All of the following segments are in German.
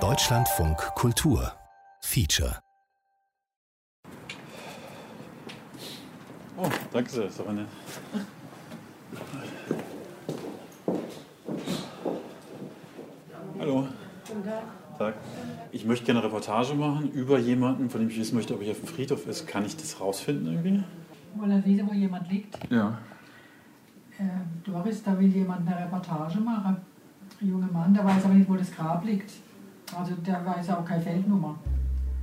Deutschlandfunk Kultur Feature Oh, danke sehr, ist. Hallo. Guten Tag. Ich möchte gerne eine Reportage machen über jemanden, von dem ich wissen möchte, ob er auf dem Friedhof ist. Kann ich das rausfinden irgendwie? Wollen Sie wissen, wo jemand liegt? Ja. Äh, Doris, da will jemand eine Reportage machen. Ein junger Mann, der weiß aber nicht, wo das Grab liegt. Also der weiß auch keine Feldnummer.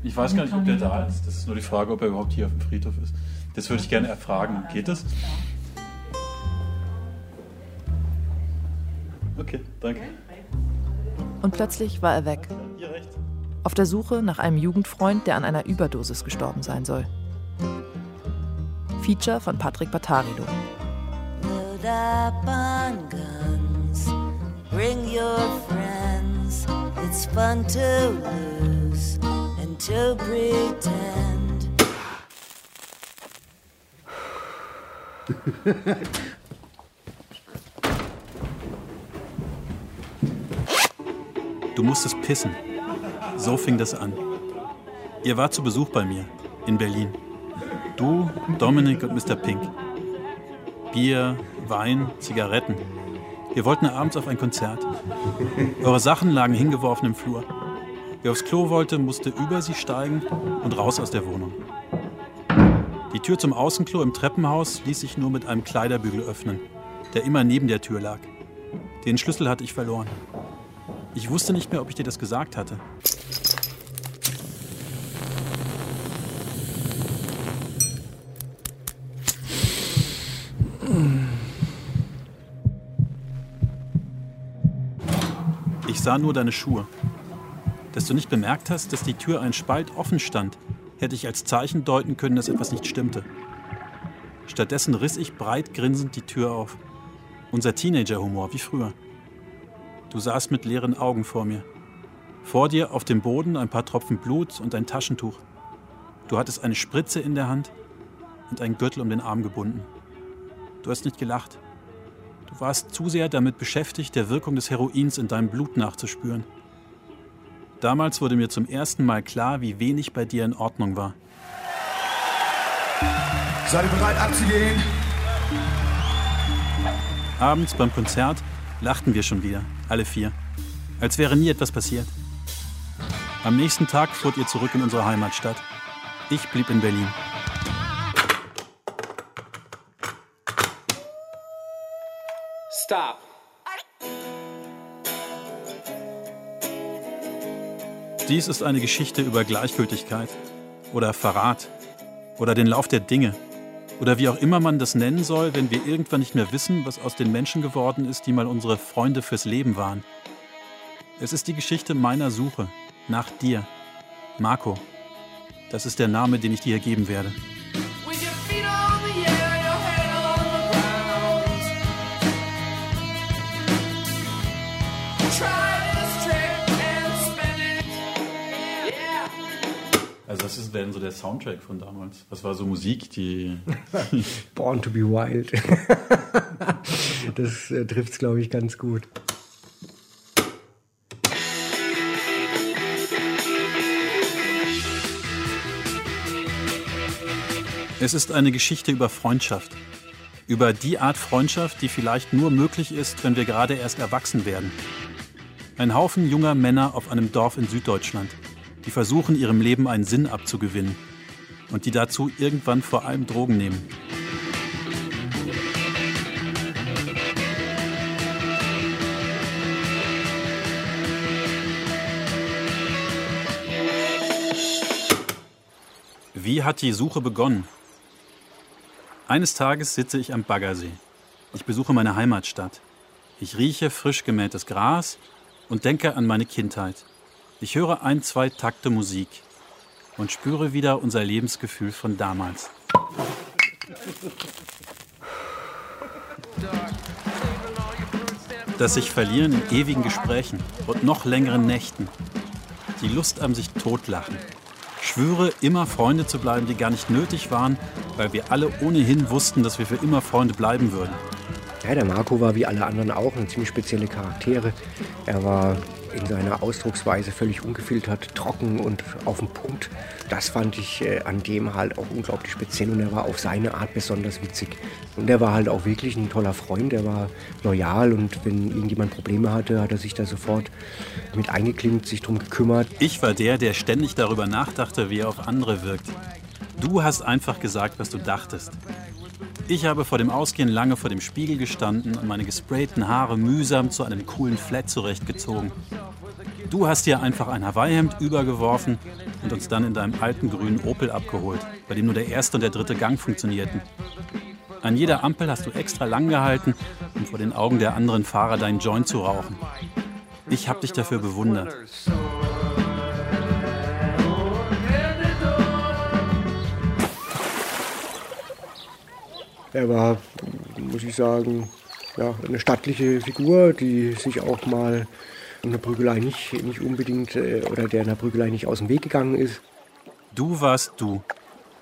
Ich weiß gar nicht, ob der da ist. Das ist nur die Frage, ob er überhaupt hier auf dem Friedhof ist. Das würde ich gerne erfragen. Geht das? Okay, danke. Und plötzlich war er weg. Auf der Suche nach einem Jugendfreund, der an einer Überdosis gestorben sein soll. Feature von Patrick Batarido. Load up on guns, bring your friends. It's fun to lose and to pretend. Du musstest pissen. So fing das an. Ihr wart zu Besuch bei mir in Berlin. Du, Dominik und Mr. Pink. Bier, Wein, Zigaretten. Wir wollten abends auf ein Konzert. Eure Sachen lagen hingeworfen im Flur. Wer aufs Klo wollte, musste über sie steigen und raus aus der Wohnung. Die Tür zum Außenklo im Treppenhaus ließ sich nur mit einem Kleiderbügel öffnen, der immer neben der Tür lag. Den Schlüssel hatte ich verloren. Ich wusste nicht mehr, ob ich dir das gesagt hatte. Ich sah nur deine Schuhe. Dass du nicht bemerkt hast, dass die Tür ein Spalt offen stand, hätte ich als Zeichen deuten können, dass etwas nicht stimmte. Stattdessen riss ich breit grinsend die Tür auf. Unser Teenager-Humor, wie früher. Du saßt mit leeren Augen vor mir. Vor dir auf dem Boden ein paar Tropfen Blut und ein Taschentuch. Du hattest eine Spritze in der Hand und einen Gürtel um den Arm gebunden. Du hast nicht gelacht. Du warst zu sehr damit beschäftigt, der Wirkung des Heroins in deinem Blut nachzuspüren. Damals wurde mir zum ersten Mal klar, wie wenig bei dir in Ordnung war. Seid ihr bereit abzugehen? Abends beim Konzert lachten wir schon wieder, alle vier, als wäre nie etwas passiert. Am nächsten Tag fuhrt ihr zurück in unsere Heimatstadt. Ich blieb in Berlin. Stop. Dies ist eine Geschichte über Gleichgültigkeit oder Verrat oder den Lauf der Dinge oder wie auch immer man das nennen soll, wenn wir irgendwann nicht mehr wissen, was aus den Menschen geworden ist, die mal unsere Freunde fürs Leben waren. Es ist die Geschichte meiner Suche nach dir, Marco. Das ist der Name, den ich dir geben werde. Das ist denn so der Soundtrack von damals. Das war so Musik, die Born to be Wild. das äh, trifft es, glaube ich, ganz gut. Es ist eine Geschichte über Freundschaft. Über die Art Freundschaft, die vielleicht nur möglich ist, wenn wir gerade erst erwachsen werden. Ein Haufen junger Männer auf einem Dorf in Süddeutschland, die versuchen, ihrem Leben einen Sinn abzugewinnen und die dazu irgendwann vor allem Drogen nehmen. Wie hat die Suche begonnen? Eines Tages sitze ich am Baggersee. Ich besuche meine Heimatstadt. Ich rieche frisch gemähtes Gras und denke an meine Kindheit. Ich höre ein, zwei Takte Musik und spüre wieder unser Lebensgefühl von damals. Das sich verlieren in ewigen Gesprächen und noch längeren Nächten. Die Lust am sich totlachen. Schwöre, immer Freunde zu bleiben, die gar nicht nötig waren, weil wir alle ohnehin wussten, dass wir für immer Freunde bleiben würden. Ja, der Marco war wie alle anderen auch eine ziemlich spezielle Charaktere. Er war in seiner Ausdrucksweise völlig ungefiltert, trocken und auf den Punkt. Das fand ich äh, an dem halt auch unglaublich speziell und er war auf seine Art besonders witzig. Und er war halt auch wirklich ein toller Freund, er war loyal und wenn irgendjemand Probleme hatte, hat er sich da sofort mit eingeklinkt, sich drum gekümmert. Ich war der, der ständig darüber nachdachte, wie er auf andere wirkt. Du hast einfach gesagt, was du dachtest. Ich habe vor dem Ausgehen lange vor dem Spiegel gestanden und meine gesprayten Haare mühsam zu einem coolen Flat zurechtgezogen. Du hast dir einfach ein Hawaii-Hemd übergeworfen und uns dann in deinem alten grünen Opel abgeholt, bei dem nur der erste und der dritte Gang funktionierten. An jeder Ampel hast du extra lang gehalten, um vor den Augen der anderen Fahrer deinen Joint zu rauchen. Ich habe dich dafür bewundert. Er war, muss ich sagen, ja, eine stattliche Figur, die sich auch mal in der Prügelei nicht, nicht unbedingt äh, oder der in der Prügelei nicht aus dem Weg gegangen ist. Du warst du,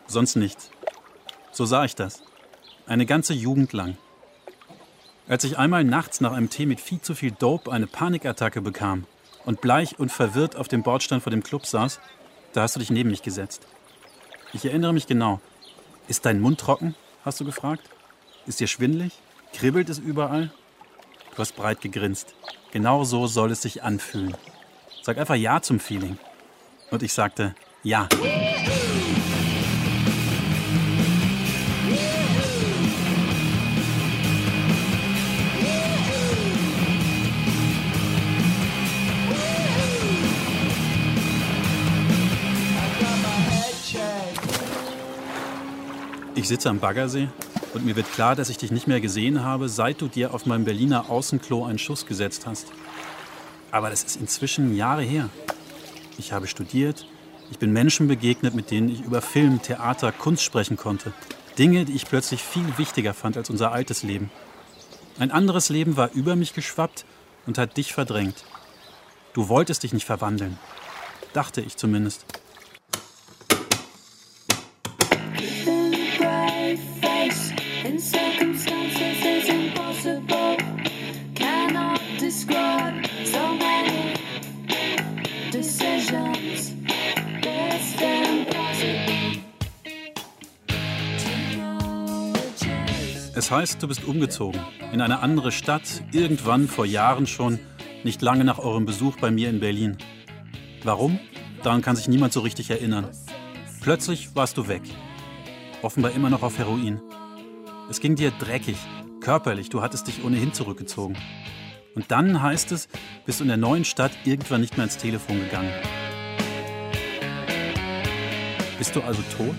sonst nichts. So sah ich das. Eine ganze Jugend lang. Als ich einmal nachts nach einem Tee mit viel zu viel Dope eine Panikattacke bekam und bleich und verwirrt auf dem Bordstein vor dem Club saß, da hast du dich neben mich gesetzt. Ich erinnere mich genau. Ist dein Mund trocken? Hast du gefragt. Ist dir schwindlig? Kribbelt es überall? Du hast breit gegrinst. Genau so soll es sich anfühlen. Sag einfach Ja zum Feeling. Und ich sagte Ja. Ich sitze am Baggersee und mir wird klar, dass ich dich nicht mehr gesehen habe, seit du dir auf meinem Berliner Außenklo einen Schuss gesetzt hast. Aber das ist inzwischen Jahre her. Ich habe studiert, ich bin Menschen begegnet, mit denen ich über Film, Theater, Kunst sprechen konnte. Dinge, die ich plötzlich viel wichtiger fand als unser altes Leben. Ein anderes Leben war über mich geschwappt und hat dich verdrängt. Du wolltest dich nicht verwandeln. Dachte ich zumindest. Es heißt, du bist umgezogen. In eine andere Stadt, irgendwann vor Jahren schon, nicht lange nach eurem Besuch bei mir in Berlin. Warum? Daran kann sich niemand so richtig erinnern. Plötzlich warst du weg. Offenbar immer noch auf Heroin. Es ging dir dreckig, körperlich, du hattest dich ohnehin zurückgezogen. Und dann heißt es, bist du in der neuen Stadt irgendwann nicht mehr ins Telefon gegangen. Bist du also tot?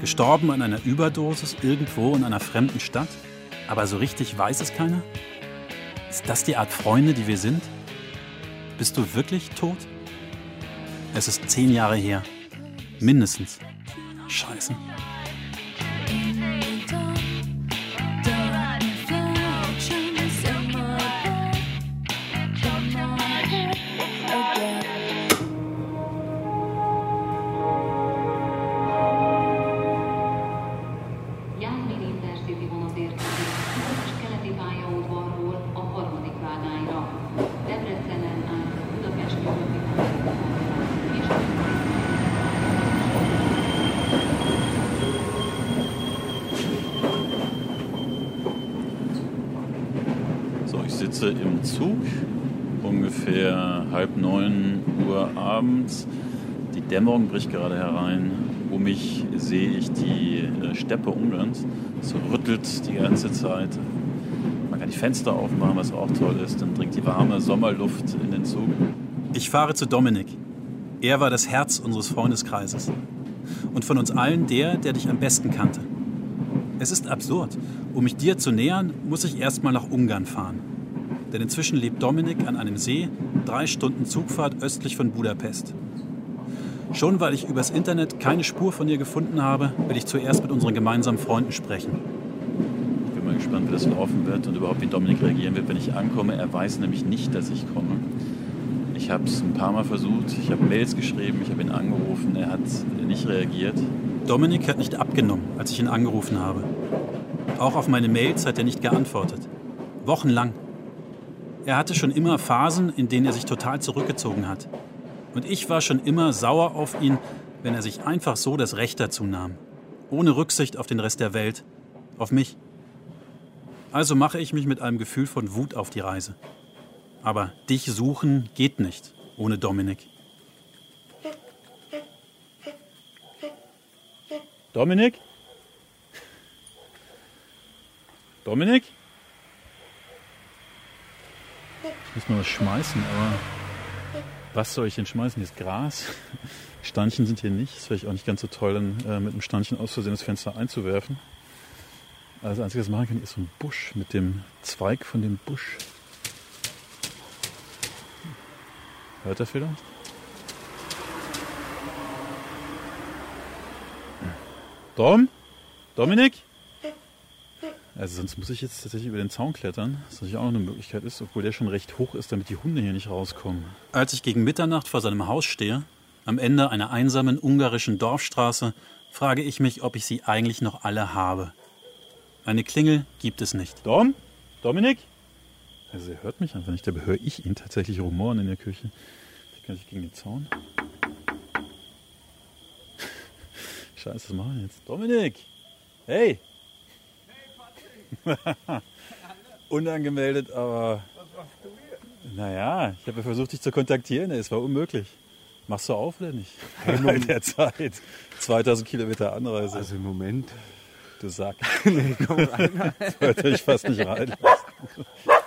Gestorben an einer Überdosis irgendwo in einer fremden Stadt? Aber so richtig weiß es keiner? Ist das die Art Freunde, die wir sind? Bist du wirklich tot? Es ist zehn Jahre her. Mindestens. Scheiße. Zug, ungefähr halb neun Uhr abends. Die Dämmerung bricht gerade herein. Um mich sehe ich die äh, Steppe Ungarns. Es rüttelt die ganze Zeit. Man kann die Fenster aufmachen, was auch toll ist. Dann dringt die warme Sommerluft in den Zug. Ich fahre zu Dominik. Er war das Herz unseres Freundeskreises. Und von uns allen der, der dich am besten kannte. Es ist absurd. Um mich dir zu nähern, muss ich erstmal nach Ungarn fahren. Denn inzwischen lebt Dominik an einem See, drei Stunden Zugfahrt östlich von Budapest. Schon weil ich übers Internet keine Spur von ihr gefunden habe, will ich zuerst mit unseren gemeinsamen Freunden sprechen. Ich bin mal gespannt, wie das laufen wird und überhaupt wie Dominik reagieren wird, wenn ich ankomme. Er weiß nämlich nicht, dass ich komme. Ich habe es ein paar Mal versucht, ich habe Mails geschrieben, ich habe ihn angerufen, er hat nicht reagiert. Dominik hat nicht abgenommen, als ich ihn angerufen habe. Auch auf meine Mails hat er nicht geantwortet. Wochenlang. Er hatte schon immer Phasen, in denen er sich total zurückgezogen hat. Und ich war schon immer sauer auf ihn, wenn er sich einfach so das Recht dazu nahm. Ohne Rücksicht auf den Rest der Welt. Auf mich. Also mache ich mich mit einem Gefühl von Wut auf die Reise. Aber dich suchen geht nicht ohne Dominik. Dominik? Dominik? Ich muss mal was schmeißen, aber was soll ich denn schmeißen? Jetzt Gras? Stanchen sind hier nicht. Ist vielleicht auch nicht ganz so toll, dann äh, mit einem Stanchen aus Versehen das Fenster einzuwerfen. Also das Einzige, was ich machen kann, ist so ein Busch mit dem Zweig von dem Busch. Hört er vielleicht? Dom? Dominik? Also sonst muss ich jetzt tatsächlich über den Zaun klettern, was natürlich auch noch eine Möglichkeit ist, obwohl der schon recht hoch ist, damit die Hunde hier nicht rauskommen. Als ich gegen Mitternacht vor seinem Haus stehe, am Ende einer einsamen ungarischen Dorfstraße, frage ich mich, ob ich sie eigentlich noch alle habe. Eine Klingel gibt es nicht. Dom? Dominik? Also er hört mich einfach nicht, dabei höre ich ihn tatsächlich rumoren in der Küche. Ich kann sich gegen den Zaun. Scheiße, was machen wir jetzt? Dominik! Hey! Unangemeldet, aber. Naja, ich habe ja versucht, dich zu kontaktieren. Es war unmöglich. Machst du auf oder nicht? Bei der Zeit. 2000 Kilometer Anreise. Also im Moment. Du Sack. nee, komm rein. Das wollte ich fast nicht reinlassen.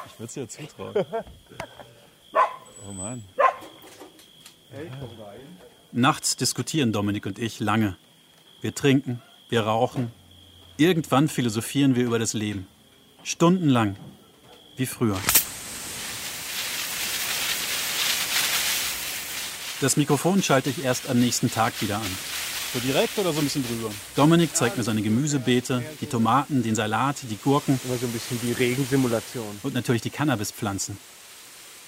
Ich würde es dir zutrauen. Oh Mann. Hey, komm rein. Nachts diskutieren Dominik und ich lange. Wir trinken, wir rauchen. Irgendwann philosophieren wir über das Leben. Stundenlang. Wie früher. Das Mikrofon schalte ich erst am nächsten Tag wieder an. So direkt oder so ein bisschen drüber? Dominik zeigt mir seine Gemüsebeete, die Tomaten, den Salat, die Gurken. Immer so ein bisschen die Regensimulation. Und natürlich die Cannabispflanzen.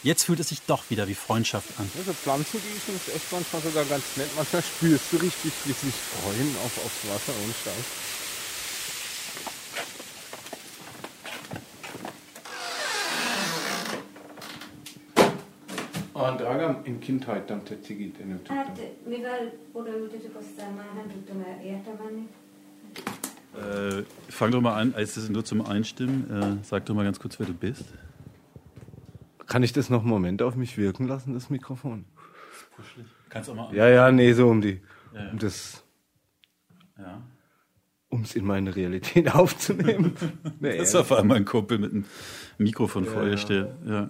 Jetzt fühlt es sich doch wieder wie Freundschaft an. Also Pflanzen gießen ist echt manchmal sogar ganz nett. Manchmal spürst du richtig, wie sie sich freuen auf, aufs Wasser und Scheiß. Und Dragan in Kindheit nem én nem tudtam. Hát, mivel odaültetek, aztán már nem tudtam el értelmenni. Äh, fang doch mal an, als es nur zum Einstimmen. Äh, sag doch mal ganz kurz, wer du bist. Kann ich das noch einen Moment auf mich wirken lassen, das Mikrofon? Kannst auch mal an. Ja, ja, nee, so um die. Ja, ja. Um das. Ja. Um es in meine Realität aufzunehmen. nee, Das war vor allem ein Kumpel mit einem Mikrofon Ja, vor dir steht. Ja.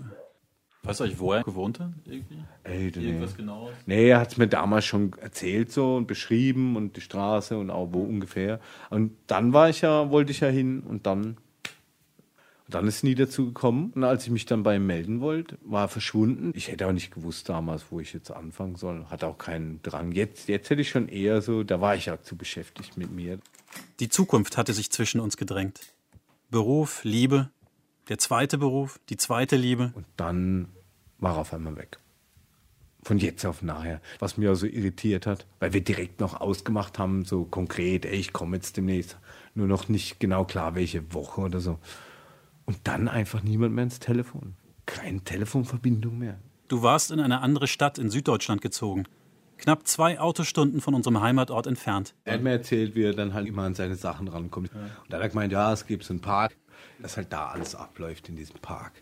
Weißt du eigentlich, wo er gewohnt hat? Irgendwie? Ey, nee. Irgendwas genaues? Nee, er hat es mir damals schon erzählt so und beschrieben und die Straße und auch wo ungefähr. Und dann war ich ja, wollte ich ja hin und dann, dann ist es nie dazu gekommen. Und als ich mich dann bei ihm melden wollte, war er verschwunden. Ich hätte auch nicht gewusst damals, wo ich jetzt anfangen soll. Hatte auch keinen Drang. Jetzt, jetzt hätte ich schon eher so, da war ich ja zu beschäftigt mit mir. Die Zukunft hatte sich zwischen uns gedrängt. Beruf, Liebe, der zweite Beruf, die zweite Liebe. Und dann war er auf einmal weg. Von jetzt auf nachher. Was mich auch so irritiert hat, weil wir direkt noch ausgemacht haben, so konkret, ey, ich komme jetzt demnächst. Nur noch nicht genau klar, welche Woche oder so. Und dann einfach niemand mehr ins Telefon. Keine Telefonverbindung mehr. Du warst in eine andere Stadt in Süddeutschland gezogen. Knapp zwei Autostunden von unserem Heimatort entfernt. Er hat mir erzählt, wie er dann halt immer an seine Sachen rankommt. Und dann hat er gemeint, ja, es gibt so einen Park, dass halt da alles abläuft in diesem Park.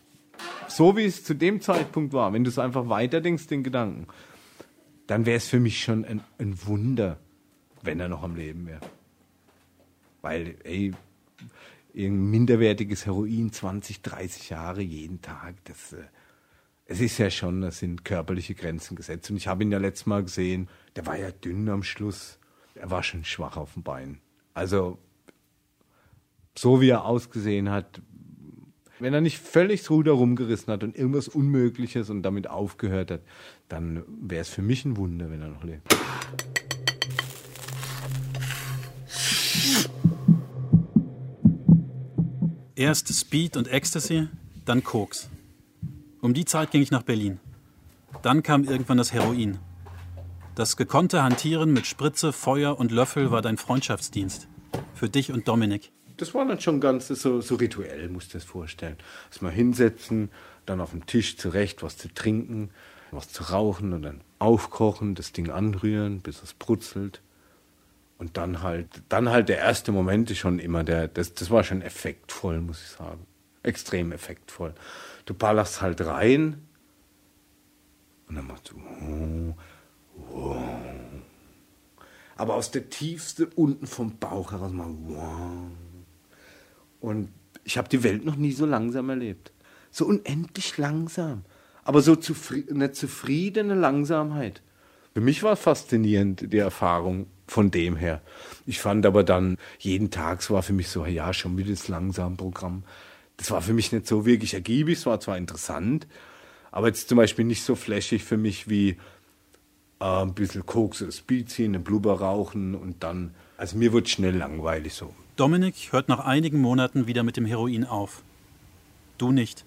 So wie es zu dem Zeitpunkt war, wenn du es einfach weiterdenkst, den Gedanken, dann wäre es für mich schon ein, ein Wunder, wenn er noch am Leben wäre. Weil, ey, irgendein minderwertiges Heroin, 20, 30 Jahre jeden Tag, das, äh, es ist ja schon, das sind körperliche Grenzen gesetzt. Und ich habe ihn ja letztes Mal gesehen, der war ja dünn am Schluss. Er war schon schwach auf dem Bein. Also, so wie er ausgesehen hat, wenn er nicht völlig das Ruder rumgerissen hat und irgendwas Unmögliches und damit aufgehört hat, dann wäre es für mich ein Wunder, wenn er noch lebt. Erst Speed und Ecstasy, dann Koks. Um die Zeit ging ich nach Berlin. Dann kam irgendwann das Heroin. Das gekonnte Hantieren mit Spritze, Feuer und Löffel war dein Freundschaftsdienst. Für dich und Dominik. Das war dann schon ganz so, so rituell, musst du das vorstellen. Erstmal hinsetzen, dann auf dem Tisch zurecht was zu trinken, was zu rauchen und dann aufkochen, das Ding anrühren, bis es brutzelt. Und dann halt, dann halt der erste Moment ist schon immer der, das, das war schon effektvoll, muss ich sagen. Extrem effektvoll. Du ballerst halt rein und dann machst du, oh, oh. aber aus der tiefste unten vom Bauch heraus mal, wow. Und ich habe die Welt noch nie so langsam erlebt. So unendlich langsam. Aber so zufri eine zufriedene Langsamkeit. Für mich war faszinierend, die Erfahrung von dem her. Ich fand aber dann, jeden Tag, es war für mich so, ja, schon wieder das Langsam-Programm. Das war für mich nicht so wirklich ergiebig, es war zwar interessant, aber jetzt zum Beispiel nicht so flächig für mich wie äh, ein bisschen Koks oder Speed ziehen, einen Blubber rauchen und dann, also mir wird schnell langweilig so. Dominik hört nach einigen Monaten wieder mit dem Heroin auf. Du nicht.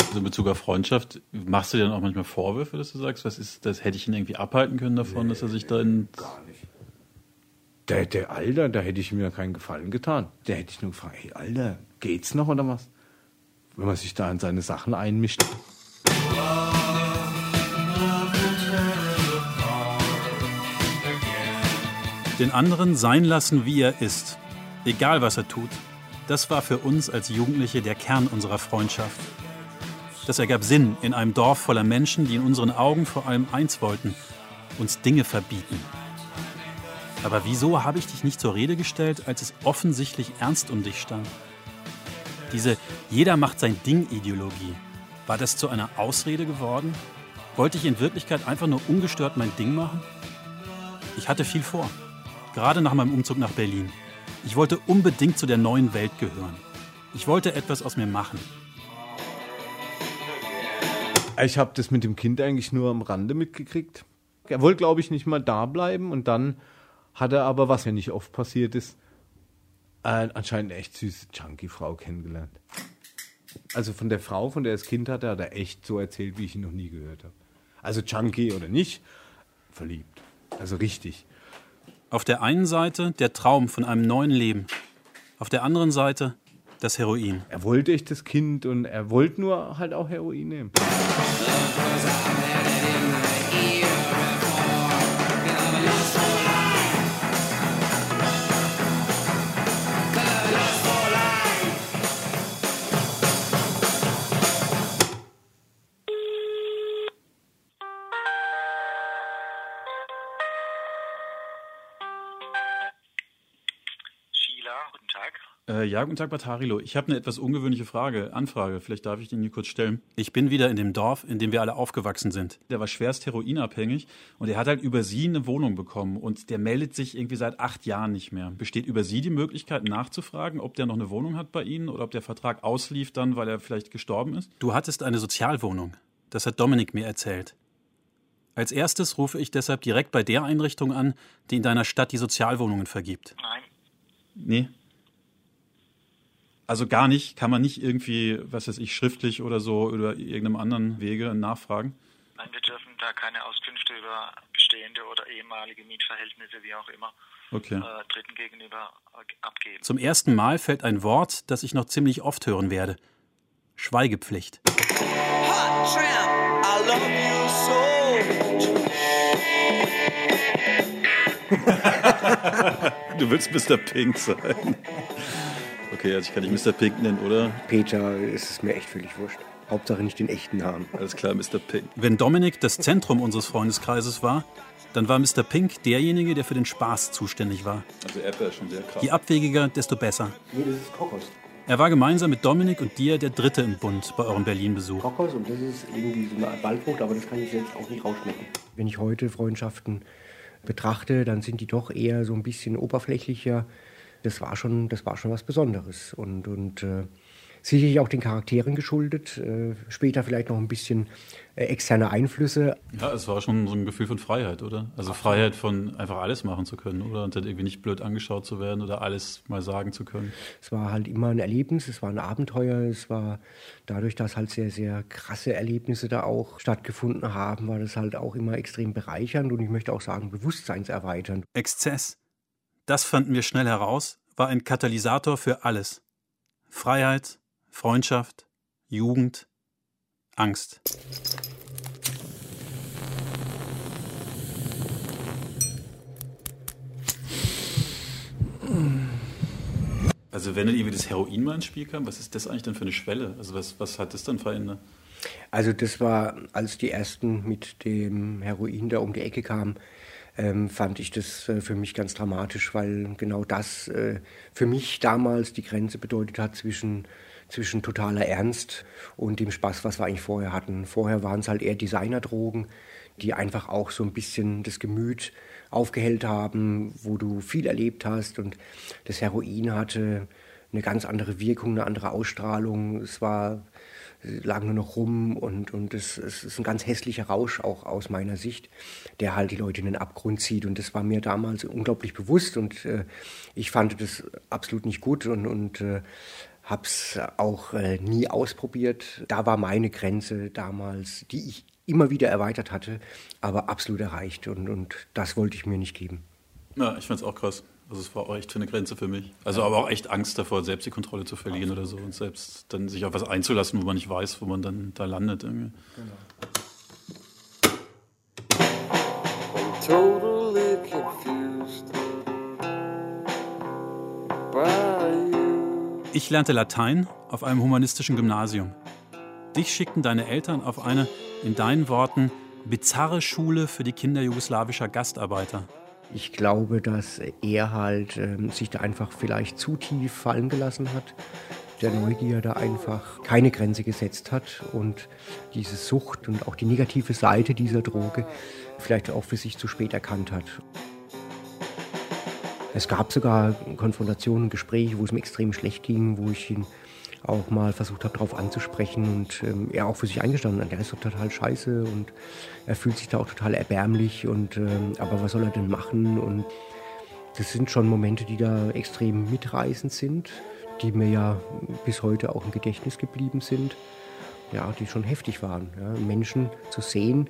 Also in Bezug auf Freundschaft, machst du dir dann auch manchmal Vorwürfe, dass du sagst, was ist das, hätte ich ihn irgendwie abhalten können davon, dass er sich da in... Gar nicht. Der, der Alter, da hätte ich mir keinen Gefallen getan. Der hätte ich nur gefragt, hey Alter, geht's noch oder was? Wenn man sich da in seine Sachen einmischt. Den anderen sein lassen, wie er ist. Egal was er tut. Das war für uns als Jugendliche der Kern unserer Freundschaft. Das ergab Sinn in einem Dorf voller Menschen, die in unseren Augen vor allem eins wollten, uns Dinge verbieten. Aber wieso habe ich dich nicht zur Rede gestellt, als es offensichtlich ernst um dich stand? Diese Jeder macht sein Ding-Ideologie, war das zu einer Ausrede geworden? Wollte ich in Wirklichkeit einfach nur ungestört mein Ding machen? Ich hatte viel vor, gerade nach meinem Umzug nach Berlin. Ich wollte unbedingt zu der neuen Welt gehören. Ich wollte etwas aus mir machen. Ich habe das mit dem Kind eigentlich nur am Rande mitgekriegt. Er wollte, glaube ich, nicht mal da bleiben und dann hat er aber, was ja nicht oft passiert ist, äh, anscheinend eine echt süße Junkie-Frau kennengelernt. Also von der Frau, von der er das Kind hatte, hat er echt so erzählt, wie ich ihn noch nie gehört habe. Also Junkie oder nicht, verliebt. Also richtig. Auf der einen Seite der Traum von einem neuen Leben. Auf der anderen Seite das Heroin. Er wollte echt das Kind und er wollte nur halt auch Heroin nehmen. Ja, guten Tag, Batarilo. Ich habe eine etwas ungewöhnliche Frage, Anfrage. Vielleicht darf ich die hier kurz stellen. Ich bin wieder in dem Dorf, in dem wir alle aufgewachsen sind. Der war schwerst heroinabhängig und er hat halt über Sie eine Wohnung bekommen und der meldet sich irgendwie seit acht Jahren nicht mehr. Besteht über Sie die Möglichkeit nachzufragen, ob der noch eine Wohnung hat bei Ihnen oder ob der Vertrag auslief dann, weil er vielleicht gestorben ist? Du hattest eine Sozialwohnung. Das hat Dominik mir erzählt. Als erstes rufe ich deshalb direkt bei der Einrichtung an, die in deiner Stadt die Sozialwohnungen vergibt. Nein, Nee. Also gar nicht, kann man nicht irgendwie, was weiß ich, schriftlich oder so oder irgendeinem anderen Wege nachfragen? nein, wir dürfen da keine Auskünfte über bestehende oder ehemalige Mietverhältnisse, wie auch immer, Okay. äh, Dritten gegenüber abgeben. Zum ersten Mal fällt ein Wort, das ich noch ziemlich oft hören werde. Schweigepflicht. Hot tramp, I love you so. Du willst Mr. Pink sein. Okay, also ich kann dich Mr. Pink nennen, oder? Peter, es ist mir echt völlig wurscht. Hauptsache nicht den echten Namen. Alles klar, Mr. Pink. Wenn Dominik das Zentrum unseres Freundeskreises war, dann war Mr. Pink derjenige, der für den Spaß zuständig war. Also Erdbeer ist schon sehr krass. Je abwegiger, desto besser. Nee, das ist Kokos. Er war gemeinsam mit Dominik und dir der Dritte im Bund bei eurem Berlin-Besuch. Kokos und das ist irgendwie so eine Art Waldfrucht, aber das kann ich selbst auch nicht rausschmecken. Wenn ich heute Freundschaften betrachte, dann sind die doch eher so ein bisschen oberflächlicher. Das war schon, das war schon was Besonderes. Und, und äh, Sicherlich auch den Charakteren geschuldet, äh, später vielleicht noch ein bisschen äh, externe Einflüsse. Ja, es war schon so ein Gefühl von Freiheit, oder? Also Freiheit von einfach alles machen zu können, oder? Und dann irgendwie nicht blöd angeschaut zu werden oder alles mal sagen zu können. Es war halt immer ein Erlebnis, es war ein Abenteuer, es war dadurch, dass halt sehr, sehr krasse Erlebnisse da auch stattgefunden haben, war das halt auch immer extrem bereichernd und ich möchte auch sagen, bewusstseinserweiternd. Exzess, das fanden wir schnell heraus, war ein Katalysator für alles. Freiheit, Freundschaft, Jugend, Angst. Also wenn dann irgendwie das Heroin mal ins Spiel kam, was ist das eigentlich denn für eine Schwelle? Also was, was hat das dann verändert? Also das war, als die ersten mit dem Heroin da um die Ecke kamen, ähm, fand ich das äh, für mich ganz dramatisch, weil genau das äh, für mich damals die Grenze bedeutet hat zwischen, zwischen totaler Ernst und dem Spaß, was wir eigentlich vorher hatten. Vorher waren es halt eher Designerdrogen, die einfach auch so ein bisschen das Gemüt aufgehellt haben, wo du viel erlebt hast und das Heroin hatte eine ganz andere Wirkung, eine andere Ausstrahlung. Es war lag nur noch rum und, und es, es ist ein ganz hässlicher Rausch auch aus meiner Sicht, der halt die Leute in den Abgrund zieht. Und das war mir damals unglaublich bewusst und äh, ich fand das absolut nicht gut und, und äh, habe es auch äh, nie ausprobiert. Da war meine Grenze damals, die ich immer wieder erweitert hatte, aber absolut erreicht und, und das wollte ich mir nicht geben. Ja, ich fand es auch krass. Also es war auch echt für eine Grenze für mich. Also aber auch echt Angst davor, selbst die Kontrolle zu verlieren oder so und selbst dann sich auf was einzulassen, wo man nicht weiß, wo man dann da landet. Irgendwie. I'm totally confused by you. Ich lernte Latein auf einem humanistischen Gymnasium. Dich schickten deine Eltern auf eine, in deinen Worten, bizarre Schule für die Kinder jugoslawischer Gastarbeiter. Ich glaube, dass er halt ähm, sich da einfach vielleicht zu tief fallen gelassen hat, der Neugier da einfach keine Grenze gesetzt hat und diese Sucht und auch die negative Seite dieser Droge vielleicht auch für sich zu spät erkannt hat. Es gab sogar Konfrontationen, Gespräche, wo es mir extrem schlecht ging, wo ich ihn auch mal versucht habe, darauf anzusprechen und ähm, er auch für sich eingestanden hat. Der ist doch total scheiße und er fühlt sich da auch total erbärmlich und ähm, aber was soll er denn machen? Und das sind schon Momente, die da extrem mitreißend sind, die mir ja bis heute auch im Gedächtnis geblieben sind. Ja, die schon heftig waren. Ja. Menschen zu sehen,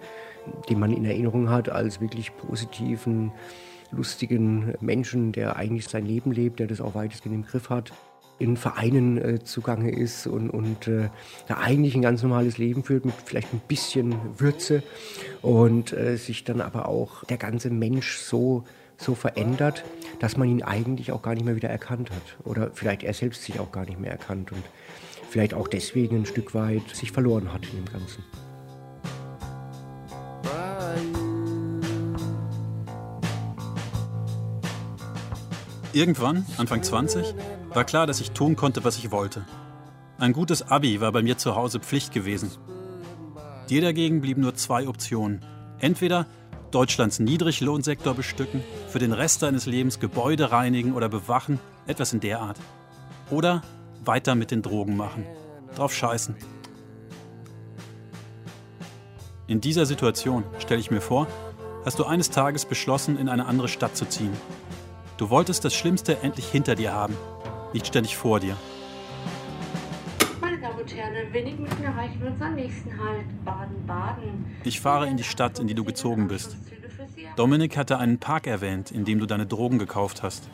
die man in Erinnerung hat als wirklich positiven, lustigen Menschen, der eigentlich sein Leben lebt, der das auch weitestgehend im Griff hat in Vereinen äh, zugange ist und, und äh, da eigentlich ein ganz normales Leben führt mit vielleicht ein bisschen Würze und äh, sich dann aber auch der ganze Mensch so, so verändert, dass man ihn eigentlich auch gar nicht mehr wieder erkannt hat oder vielleicht er selbst sich auch gar nicht mehr erkannt und vielleicht auch deswegen ein Stück weit sich verloren hat in dem Ganzen. Irgendwann, Anfang 20, war klar, dass ich tun konnte, was ich wollte. Ein gutes Abi war bei mir zu Hause Pflicht gewesen. Dir dagegen blieben nur zwei Optionen. Entweder Deutschlands Niedriglohnsektor bestücken, für den Rest deines Lebens Gebäude reinigen oder bewachen, etwas in der Art. Oder weiter mit den Drogen machen. Drauf scheißen. In dieser Situation, stelle ich mir vor, hast du eines Tages beschlossen, in eine andere Stadt zu ziehen. Du wolltest das Schlimmste endlich hinter dir haben, nicht ständig vor dir. Meine Damen und Herren, in wenigen Minuten erreichen wir unseren nächsten Halt, Baden-Baden. Ich fahre in die Stadt, in die du gezogen bist. Dominik hatte einen Park erwähnt, in dem du deine Drogen gekauft hast.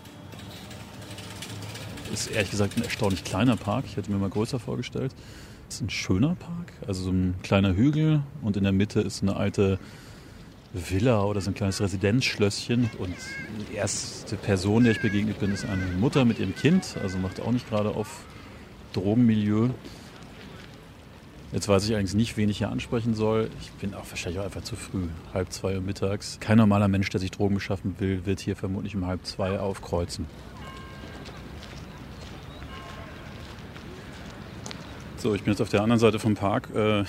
Ist ehrlich gesagt ein erstaunlich kleiner Park. Ich hätte mir mal größer vorgestellt. Es ist ein schöner Park, also so ein kleiner Hügel und in der Mitte ist eine alte Villa oder so ein kleines Residenzschlösschen. Und die erste Person, der ich begegnet bin, ist eine Mutter mit ihrem Kind, also macht auch nicht gerade auf Drogenmilieu. Jetzt weiß ich eigentlich nicht, wen ich hier ansprechen soll. Ich bin auch wahrscheinlich auch einfach zu früh, halb zwei Uhr mittags. Kein normaler Mensch, der sich Drogen beschaffen will, wird hier vermutlich um halb zwei aufkreuzen. So, ich bin jetzt auf der anderen Seite vom Park. Äh,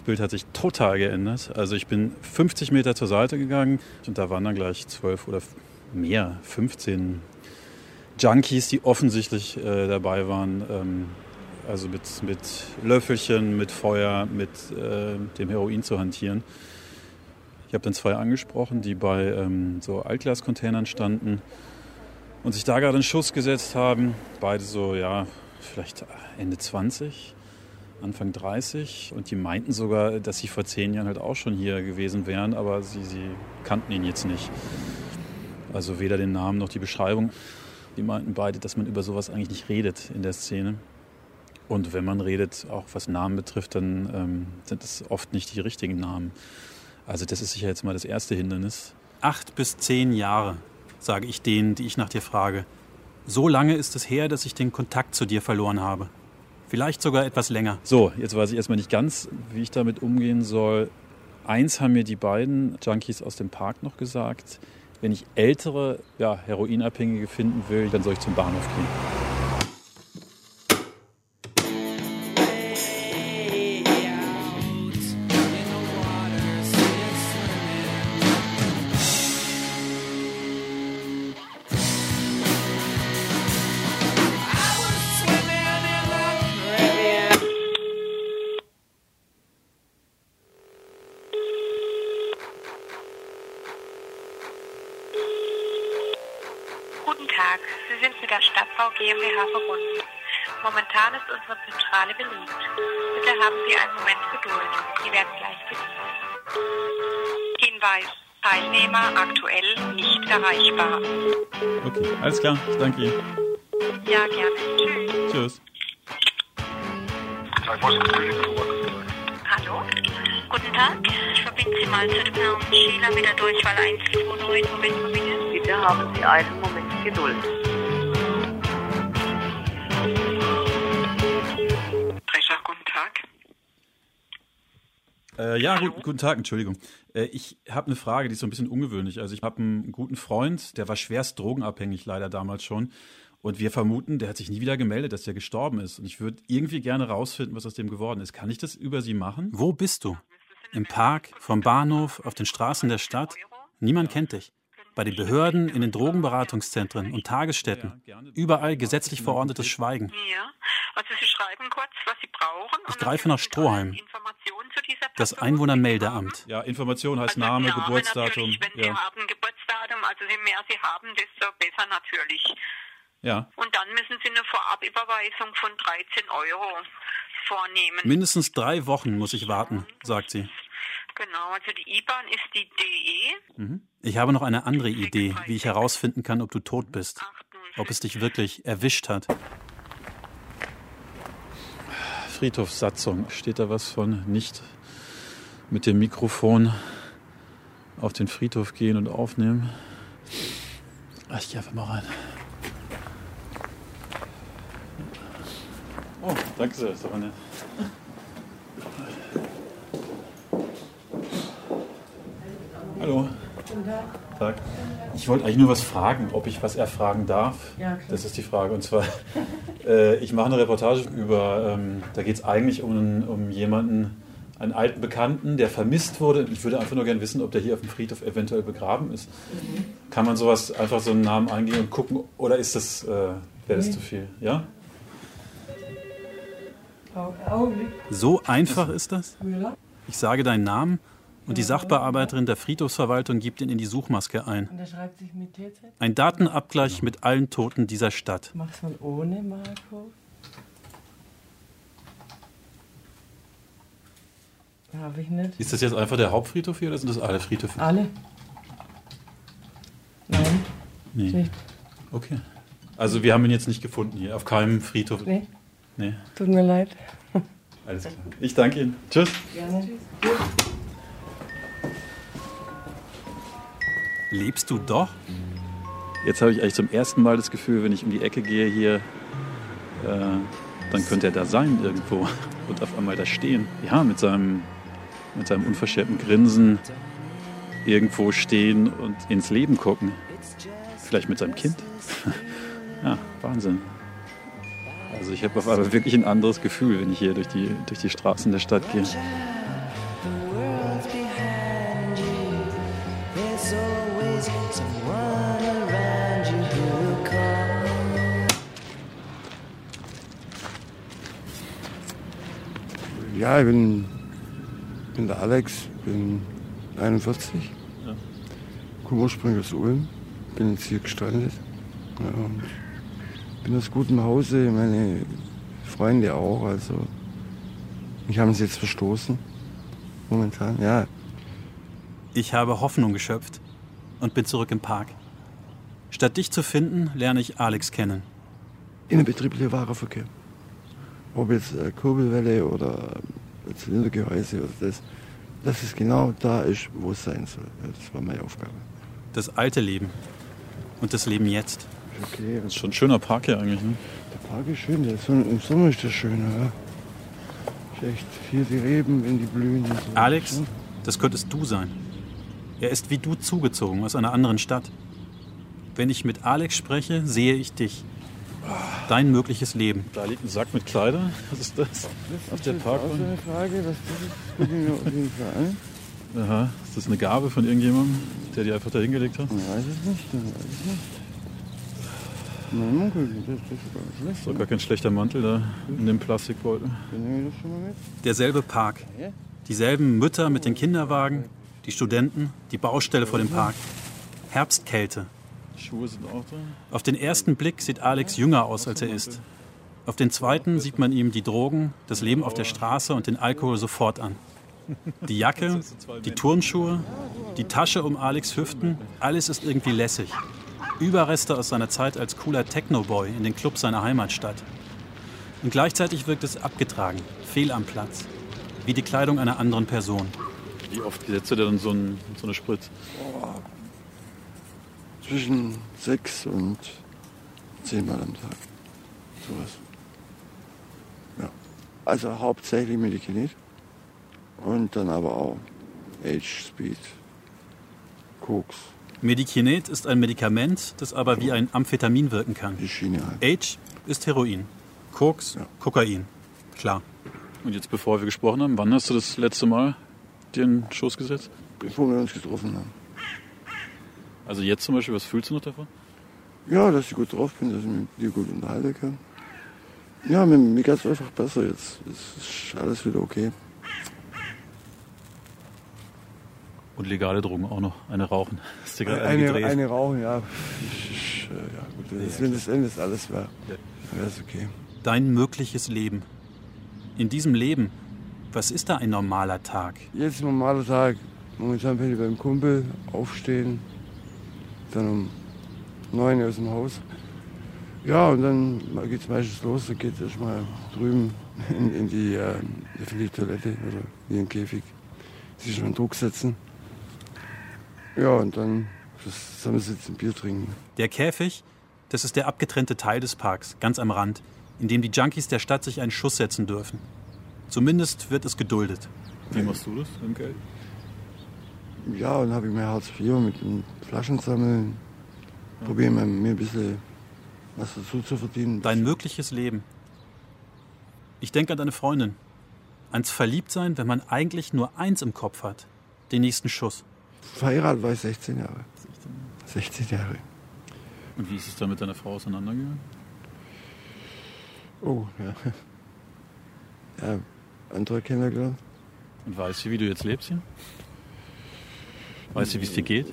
Das Bild hat sich total geändert. Also ich bin 50 Meter zur Seite gegangen und da waren dann gleich 12 oder mehr, 15 Junkies, die offensichtlich äh, dabei waren, ähm, also mit, mit Löffelchen, mit Feuer, mit äh, dem Heroin zu hantieren. Ich habe dann zwei angesprochen, die bei ähm, so Altglascontainern standen und sich da gerade einen Schuss gesetzt haben. Beide so, ja, vielleicht Ende 20, Anfang 30. Und die meinten sogar, dass sie vor zehn Jahren halt auch schon hier gewesen wären, aber sie, sie kannten ihn jetzt nicht. Also weder den Namen noch die Beschreibung. Die meinten beide, dass man über sowas eigentlich nicht redet in der Szene. Und wenn man redet, auch was Namen betrifft, dann ähm, sind es oft nicht die richtigen Namen. Also das ist sicher jetzt mal das erste Hindernis. Acht bis zehn Jahre, sage ich denen, die ich nach dir frage. So lange ist es her, dass ich den Kontakt zu dir verloren habe. Vielleicht sogar etwas länger. So, jetzt weiß ich erstmal nicht ganz, wie ich damit umgehen soll. Eins haben mir die beiden Junkies aus dem Park noch gesagt. Wenn ich ältere ja, Heroinabhängige finden will, dann soll ich zum Bahnhof gehen. GmbH verbunden. Momentan ist unsere Zentrale belegt. Bitte haben Sie einen Moment Geduld. Sie werden gleich bedient. Hinweis. Teilnehmer aktuell nicht erreichbar. Okay, alles klar. Ich danke Ihnen. Ja, gerne. Tschüss. Tschüss. Hallo? Guten Tag. Ich verbinde Sie mal zu dem Herrn Schieler mit der Durchwahl 129. Moment mal bitte. Bitte haben Sie einen Moment Geduld. Äh, ja, gut, guten Tag, Entschuldigung. Äh, ich habe eine Frage, die ist so ein bisschen ungewöhnlich. Also ich habe einen guten Freund, der war schwerst drogenabhängig leider damals schon. Und wir vermuten, der hat sich nie wieder gemeldet, dass der gestorben ist. Und ich würde irgendwie gerne rausfinden, was aus dem geworden ist. Kann ich das über Sie machen? Wo bist du? Im Park, vom Bahnhof, auf den Straßen der Stadt? Niemand kennt dich. Bei den Behörden, in den Drogenberatungszentren und Tagesstätten. Überall gesetzlich verordnetes Schweigen. Ja, also Sie schreiben kurz, was Sie brauchen. Ich greife nach Stroheim. Das Einwohnermeldeamt. Ja, Information heißt Name, Name Geburtsdatum. Wenn Sie Ja. haben Geburtsdatum, also je mehr Sie haben, desto besser natürlich. ja. Und dann müssen Sie eine Vorabüberweisung von 13 Euro vornehmen. Mindestens drei Wochen muss ich warten, sagt sie. Genau, also die IBAN ist die DE. Mhm. Ich habe noch eine andere Idee, wie ich herausfinden kann, ob du tot bist. Ob es dich wirklich erwischt hat. Friedhofssatzung. Steht da was von nicht mit dem Mikrofon auf den Friedhof gehen und aufnehmen? Ach, ich gehe einfach mal rein. Oh, danke sehr, ist aber nett. Hallo. Guten Tag. Tag. Ich wollte eigentlich nur was fragen, ob ich was erfragen darf. Ja. Das ist die Frage. Und zwar, äh, ich mache eine Reportage über, ähm, da geht es eigentlich um, um jemanden, einen alten Bekannten, der vermisst wurde. Ich würde einfach nur gerne wissen, ob der hier auf dem Friedhof eventuell begraben ist. Kann man sowas einfach so einen Namen eingehen und gucken, oder ist das, äh, wäre das Nee. zu viel? Ja? So einfach ist das? Ich sage deinen Namen und die Sachbearbeiterin der Friedhofsverwaltung gibt ihn in die Suchmaske ein. Und der schreibt sich mit TZ. Ein Datenabgleich mit allen Toten dieser Stadt. Mach's mal ohne Marco. Habe ich nicht. Ist das jetzt einfach der Hauptfriedhof hier oder sind das alle Friedhöfe? Alle? Nein. Nee. Nicht. Okay. Also wir haben ihn jetzt nicht gefunden hier, auf keinem Friedhof. Nee. Nee. Tut mir leid. Alles klar. Ich danke Ihnen. Tschüss. Gerne. Lebst du doch? Jetzt habe ich eigentlich zum ersten Mal das Gefühl, wenn ich um die Ecke gehe hier, äh, dann könnte er da sein irgendwo und auf einmal da stehen. Ja, mit seinem, mit seinem unverschämten Grinsen irgendwo stehen und ins Leben gucken. Vielleicht mit seinem Kind. ja, Wahnsinn. Also ich habe auf einmal wirklich ein anderes Gefühl, wenn ich hier durch die, durch die Straßen der Stadt gehe. Ja, ich bin, bin der Alex, bin 41. Ja. Komme ursprünglich aus Ulm, bin jetzt hier gestrandet. Ja, und bin aus gutem Hause, meine Freunde auch. Also, mich haben sie jetzt verstoßen. Momentan, ja. Ich habe Hoffnung geschöpft und bin zurück im Park. Statt dich zu finden, lerne ich Alex kennen. Innerbetrieblicher Warenverkehr. Ob jetzt äh, Kurbelwelle oder äh, Zylindergehäuse oder das, dass es genau da ist, wo es sein soll. Ja, das war meine Aufgabe. Das alte Leben und das Leben jetzt. Okay, Das ist schon ein schöner Park hier eigentlich. Ne? der Park ist schön, der Sonne, im Sommer ist der schön. Ja. Ist echt hier die Reben, wenn die blühen. so. Alex, das könntest du sein. Er ist wie du zugezogen aus einer anderen Stadt. Wenn ich mit Alex spreche, sehe ich dich. Dein mögliches Leben. Da liegt ein Sack mit Kleider. Was ist das? Auf der Das ist so Parkbank. eine Frage, was das ist, guck ich mir auf jeden Fall an. Aha. Ist das eine Gabe von irgendjemandem, der die einfach da hingelegt hat? Ich weiß es nicht, ich weiß es nicht. Mein Munkel, das, das ist gar nicht schlecht. Ist doch gar kein schlechter Mantel da in dem Plastikbeutel. Dann nehme ich das schon mal mit. Derselbe Park. Dieselben Mütter mit den Kinderwagen, die Studenten, die Baustelle vor dem Park. Herbstkälte. Schuhe sind auch da. Auf den ersten Blick sieht Alex jünger aus, als er ist. Auf den zweiten sieht man ihm die Drogen, das Leben auf der Straße und den Alkohol sofort an. Die Jacke, die Turnschuhe, die Tasche um Alex Hüften, alles ist irgendwie lässig. Überreste aus seiner Zeit als cooler Techno-Boy in den Clubs seiner Heimatstadt. Und gleichzeitig wirkt es abgetragen, fehl am Platz. Wie die Kleidung einer anderen Person. Wie oft setzt du dir dann so, ein, so eine Spritze? Zwischen sechs und zehnmal am Tag. Sowas. Ja. Also hauptsächlich Medikinet. Und dann aber auch Age Speed, Koks. Medikinet ist ein Medikament, das aber wie ein Amphetamin wirken kann. Die Schiene halt. H ist Heroin. Koks, Kokain. Klar. Und jetzt, bevor wir gesprochen haben, wann hast du das letzte Mal dir einen Schuss gesetzt? Bevor wir uns getroffen haben. Also jetzt zum Beispiel, was fühlst du noch davon? Ja, dass ich gut drauf bin, dass ich mich mit dir gut unterhalten kann. Ja, mir, mir geht es einfach besser jetzt. Es ist alles wieder okay. Und legale Drogen auch noch. Eine rauchen. Hast du gerade Eine, gedreht? eine rauchen, ja. Ich, äh, ja gut, das, wenn das Ende ist alles wäre, wäre es okay. Dein mögliches Leben. In diesem Leben, was ist da ein normaler Tag? Jetzt ein normaler Tag. Momentan bin ich beim Kumpel, aufstehen, dann um 9 Uhr aus dem Haus. Ja, und dann geht es meistens los. Dann geht es erstmal drüben in, in die äh, öffentliche Toilette oder wie ein Käfig. Sich schon Druck setzen. Ja, und dann zusammensitzen, Bier trinken. Der Käfig, das ist der abgetrennte Teil des Parks, ganz am Rand, in dem die Junkies der Stadt sich einen Schuss setzen dürfen. Zumindest wird es geduldet. Wie machst du das im Geld? Ja, und dann habe ich mir Hartz IV mit dem Flaschensammeln. Probiere mir mir ein bisschen was dazu zu verdienen. Dein mögliches Leben. Ich denke an deine Freundin. Ans Verliebtsein, wenn man eigentlich nur eins im Kopf hat. Den nächsten Schuss. Verheiratet war ich 16 Jahre. 16 Jahre. Und wie ist es da mit deiner Frau auseinandergegangen? Oh, ja. Ja, andere kennengelernt. Und weiß sie, wie du jetzt lebst hier? Weiß sie, wie es dir geht?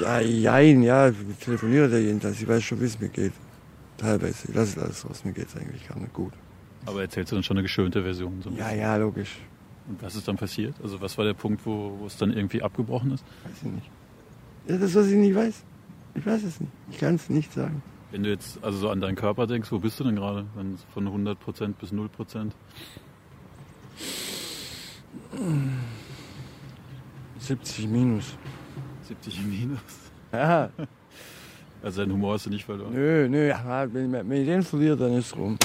Ja, jein, ja, ich telefoniere da jeden Tag. Ich weiß schon, wie es mir geht. Teilweise. Ich lasse alles raus. Mir geht es eigentlich gar nicht gut. Aber erzählst du dann schon eine geschönte Version? So ein Ja, bisschen? ja, logisch. Und was ist dann passiert? Also was war der Punkt, wo, wo es dann irgendwie abgebrochen ist? Weiß ich nicht. Ja, das, was ich nicht weiß. Ich weiß es nicht. Ich kann es nicht sagen. Wenn du jetzt also so an deinen Körper denkst, wo bist du denn gerade? Wenn es von 100% bis 0%? 70 minus. 70 minus. Ja. Also deinen Humor hast du nicht verloren. Nö, nö, wenn ich den verliere, dann ist es rum.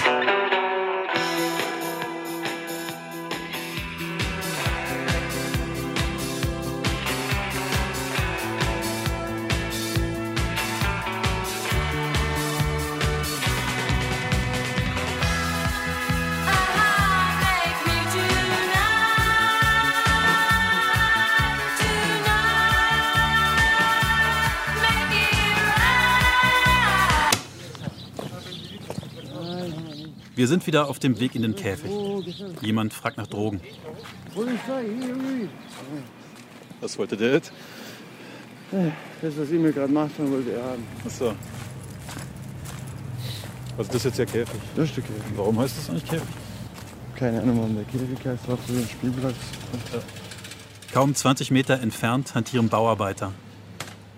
Wir sind wieder auf dem Weg in den Käfig. Jemand fragt nach Drogen. Was wollte der jetzt? Das, was ich mir gerade gemacht habe, wollte er haben. Achso. Also das ist jetzt der Käfig. Das ist der Käfig. Warum heißt das eigentlich Käfig? Keine Ahnung, warum der Käfig heißt. War früher ein Spielplatz. Kaum 20 Meter entfernt hantieren Bauarbeiter.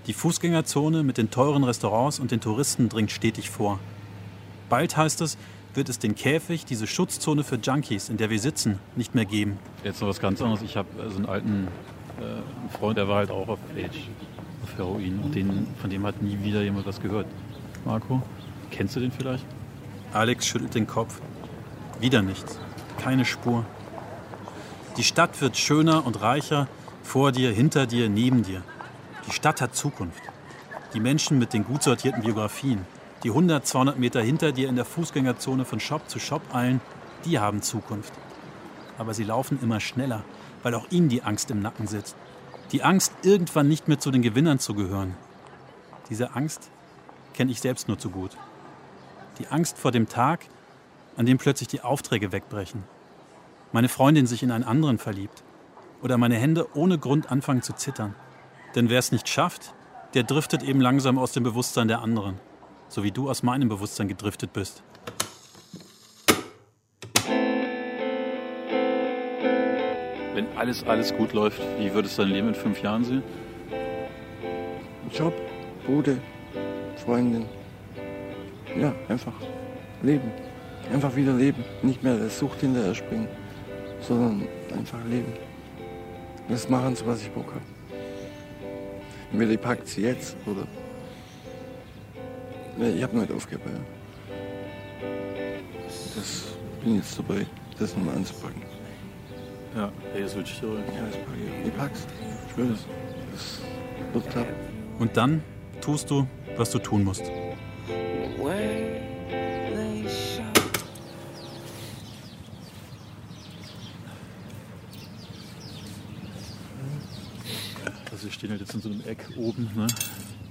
Die Fußgängerzone mit den teuren Restaurants und den Touristen dringt stetig vor. Bald heißt es, wird es den Käfig, diese Schutzzone für Junkies, in der wir sitzen, nicht mehr geben. Jetzt noch was ganz anderes. Ich habe so einen alten äh, Freund, der war halt auch auf Age, auf Heroin. Und den, von dem hat nie wieder jemand was gehört. Marco, kennst du den vielleicht? Alex schüttelt den Kopf. Wieder nichts. Keine Spur. Die Stadt wird schöner und reicher. Vor dir, hinter dir, neben dir. Die Stadt hat Zukunft. Die Menschen mit den gut sortierten Biografien, die 100, 200 Meter hinter dir in der Fußgängerzone von Shop zu Shop eilen, die haben Zukunft. Aber sie laufen immer schneller, weil auch ihnen die Angst im Nacken sitzt. Die Angst, irgendwann nicht mehr zu den Gewinnern zu gehören. Diese Angst kenne ich selbst nur zu gut. Die Angst vor dem Tag, an dem plötzlich die Aufträge wegbrechen. Meine Freundin sich in einen anderen verliebt. Oder meine Hände ohne Grund anfangen zu zittern. Denn wer es nicht schafft, der driftet eben langsam aus dem Bewusstsein der anderen. So wie du aus meinem Bewusstsein gedriftet bist. Wenn alles, alles gut läuft, wie würdest du dein Leben in fünf Jahren sehen? Job, Bude, Freundin. Ja, einfach leben. Einfach wieder leben. Nicht mehr der Sucht hinterher springen, sondern einfach leben. Das machen, zu was ich Bock habe. Entweder packt sie jetzt oder. Nee, ich habe noch nicht aufgehört. Ja. Das bin jetzt dabei, das nochmal anzupacken. Ja, hey, das ich dir. Ja, das packe ich. Ich pack's. Ich schwöre das. Das wird klappen. Und dann tust du, was du tun musst. Also wir stehen halt jetzt in so einem Eck oben, ne?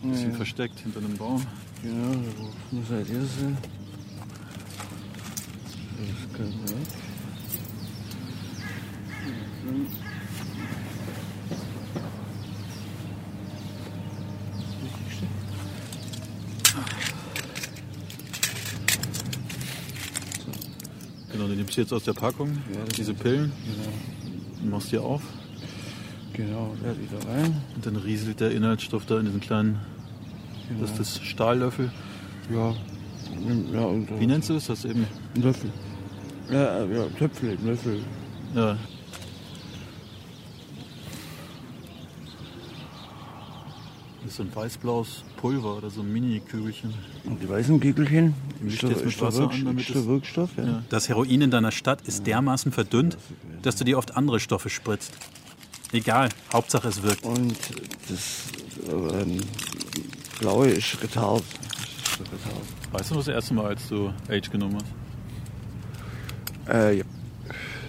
Ein bisschen Ja. versteckt hinter einem Baum. Genau, wo muss halt ihr sein? Das können wir weg. Genau, die nimmst du jetzt aus der Packung, Ja, das diese Pillen, Genau. und machst die auf. Genau, da wieder rein. Und dann rieselt der Inhaltsstoff da in diesen kleinen, Genau. das ist das Stahllöffel. Ja. ja und, äh, Wie nennst du das? Das eben, Ein Löffel. Ja, äh, ja, Töpfel, ein Löffel. ja. Das ist ein weiß-blaues Pulver oder so ein Mini-Kügelchen. Und die weißen Kügelchen ist mischt der, jetzt mit ist der, Wasser Wirk an, damit ist der es- Wirkstoff. Ja. Ja. Das Heroin in deiner Stadt ist dermaßen verdünnt, dass du dir oft andere Stoffe spritzt. Egal, Hauptsache es wirkt. Und das ähm, blaue ist Retard. Weißt du noch das erste Mal, als du Age genommen hast? Äh, ja.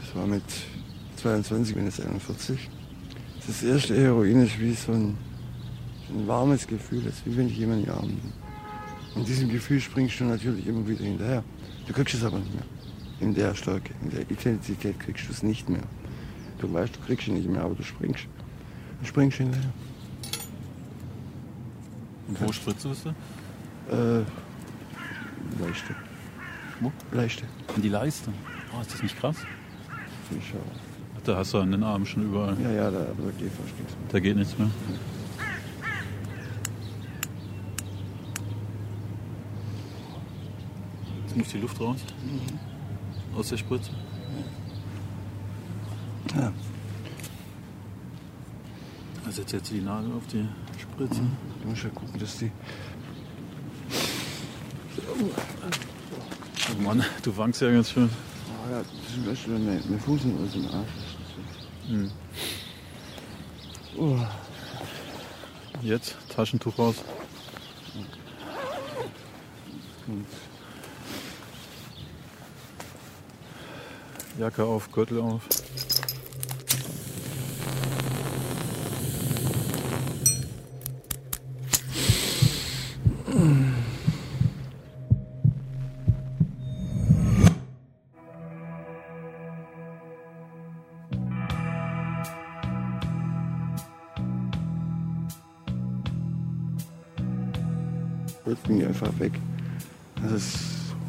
Das war mit 22, bin jetzt 41. Das erste Heroin ist wie so ein, ein warmes Gefühl, das ist wie wenn ich jemanden in die Arme. Und diesem Gefühl springst du natürlich immer wieder hinterher. Du kriegst es aber nicht mehr. In der Stärke, in der Intensität kriegst du es nicht mehr. Du weißt, du kriegst es nicht mehr, aber du springst. Du springst hinterher. Und wo spritzt du es? Äh, Leichte. Wo? Leichte. In die Leiste. Oh, ist das nicht krass? Ich schau. Da hast du an den Armen schon überall. Ja, ja, da, aber da geht fast nichts mehr. Da geht nichts mehr. Jetzt muss die Luft raus. Aus der Spritze. Ja. Also jetzt setzt du die Nadel auf die Spritze. Du musst ja gucken, dass die. Oh Mann, du wankst ja ganz schön. Oh ja, zum Beispiel, wenn mein, mein Fuß aus dem Arsch ist. Hm. Oh. Jetzt Taschentuch raus. Und Jacke auf, Gürtel auf. Einfach weg. Also es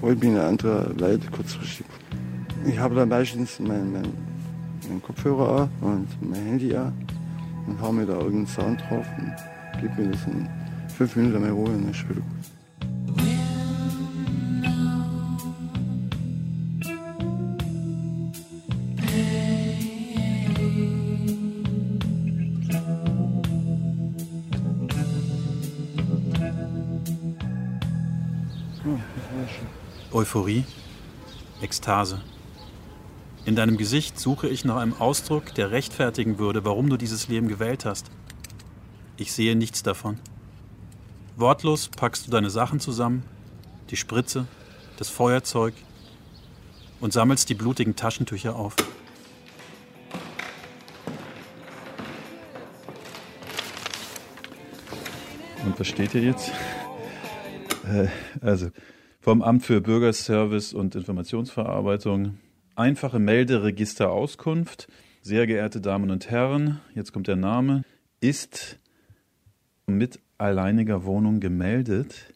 holt mich eine andere Welt kurzfristig. Ich habe dann meistens meinen mein, mein Kopfhörer an und mein Handy an und hau mir da irgendeinen Sound drauf und gib mir das in fünf Minuten mehr Ruhe und dann ist Euphorie, Ekstase. In deinem Gesicht suche ich nach einem Ausdruck, der rechtfertigen würde, warum du dieses Leben gewählt hast. Ich sehe nichts davon. Wortlos packst du deine Sachen zusammen, die Spritze, das Feuerzeug und sammelst die blutigen Taschentücher auf. Und was steht hier jetzt? Äh, Also, vom Amt für Bürgerservice und Informationsverarbeitung. Einfache Melderegisterauskunft. Sehr geehrte Damen und Herren, jetzt kommt der Name. Ist mit alleiniger Wohnung gemeldet.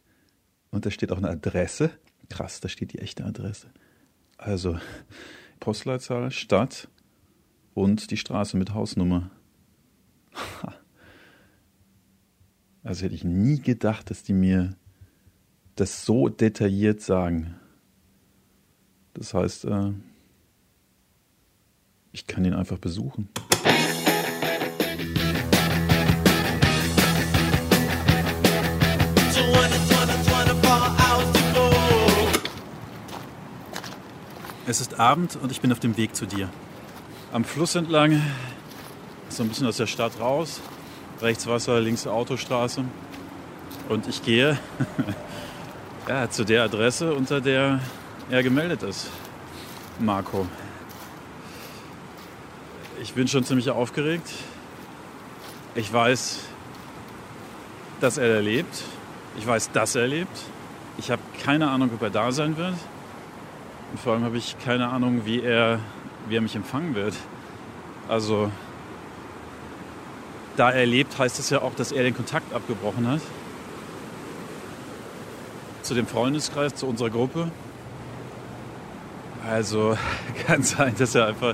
Und da steht auch eine Adresse. Krass, da steht die echte Adresse. Also, Postleitzahl, Stadt und die Straße mit Hausnummer. Also hätte ich nie gedacht, dass die mir das so detailliert sagen. Das heißt, äh, ich kann ihn einfach besuchen. Es ist Abend und ich bin auf dem Weg zu dir. Am Fluss entlang, so ein bisschen aus der Stadt raus. Rechts Wasser, links Autostraße. Und ich gehe ja, zu der Adresse, unter der er gemeldet ist. Marco. Ich bin schon ziemlich aufgeregt. Ich weiß, dass er lebt. Ich weiß, dass er lebt. Ich habe keine Ahnung, ob er da sein wird. Und vor allem habe ich keine Ahnung, wie er, wie er mich empfangen wird. Also, da er lebt, heißt es ja auch, dass er den Kontakt abgebrochen hat. Zu dem Freundeskreis, zu unserer Gruppe. Also kann sein, dass er einfach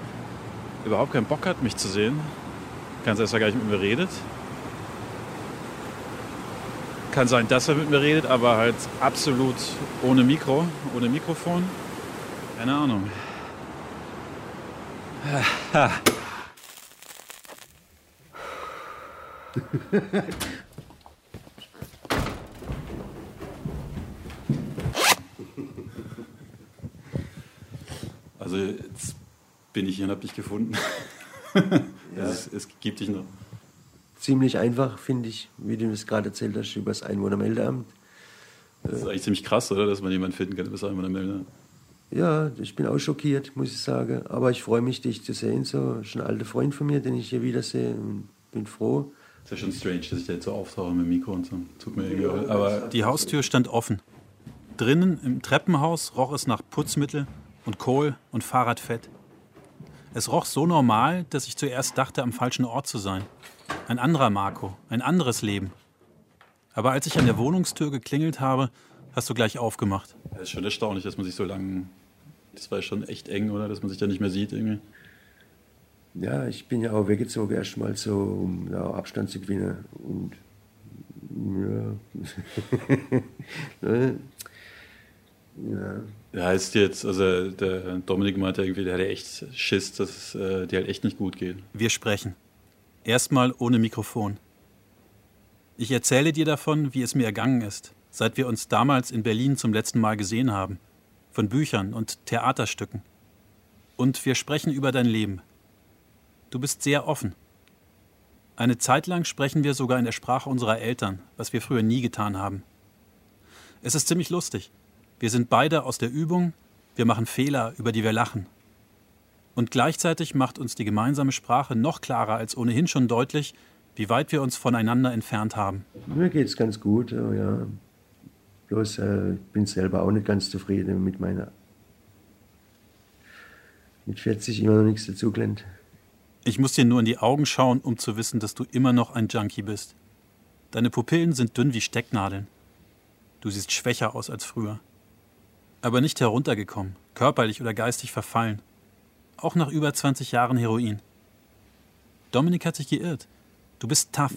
überhaupt keinen Bock hat, mich zu sehen. Kann sein, dass er gar nicht mit mir redet. Kann sein, dass er mit mir redet, aber halt absolut ohne Mikro, ohne Mikrofon. Keine Ahnung. Also jetzt bin ich hier und habe dich gefunden. Ja. es, es gibt dich noch. Ziemlich einfach, finde ich, wie du das gerade erzählt hast, über das Einwohnermeldeamt. Das ist eigentlich ziemlich krass, oder? Dass man jemanden finden kann, bis einmal melden. Ja, ich bin auch schockiert, muss ich sagen. Aber ich freue mich, dich zu sehen. So ist ein alter Freund von mir, den ich hier wiedersehe. Und bin froh. Ist ja schon strange, dass ich da jetzt so auftauche mit dem Mikro und so. Tut mir irgendwie leid. Aber die Haustür stand offen. Drinnen im Treppenhaus roch es nach Putzmittel und Kohl und Fahrradfett. Es roch so normal, dass ich zuerst dachte, am falschen Ort zu sein. Ein anderer Marco, ein anderes Leben. Aber als ich an der Wohnungstür geklingelt habe, hast du gleich aufgemacht. Es ist schon erstaunlich, dass man sich so lange. Das war schon echt eng, oder? Dass man sich da nicht mehr sieht irgendwie. Ja, ich bin ja auch weggezogen, erstmal so, um ja, Abstand zu gewinnen. Und ja. Ne? ja. Heißt jetzt, also der Dominik meinte irgendwie, der hatte echt Schiss, dass es äh, dir halt echt nicht gut geht. Wir sprechen. Erstmal ohne Mikrofon. Ich erzähle dir davon, wie es mir ergangen ist, seit wir uns damals in Berlin zum letzten Mal gesehen haben. Von Büchern und Theaterstücken. Und wir sprechen über dein Leben. Du bist sehr offen. Eine Zeit lang sprechen wir sogar in der Sprache unserer Eltern, was wir früher nie getan haben. Es ist ziemlich lustig. Wir sind beide aus der Übung, wir machen Fehler, über die wir lachen. Und gleichzeitig macht uns die gemeinsame Sprache noch klarer als ohnehin schon deutlich, wie weit wir uns voneinander entfernt haben. Mir geht es ganz gut, oh ja. Bloß äh, bin selber auch nicht ganz zufrieden mit meiner. Mit 40 immer noch nichts dazugelernt. Ich muss dir nur in die Augen schauen, um zu wissen, dass du immer noch ein Junkie bist. Deine Pupillen sind dünn wie Stecknadeln. Du siehst schwächer aus als früher. Aber nicht heruntergekommen, körperlich oder geistig verfallen. Auch nach über 20 Jahren Heroin. Dominik hat sich geirrt. Du bist tough.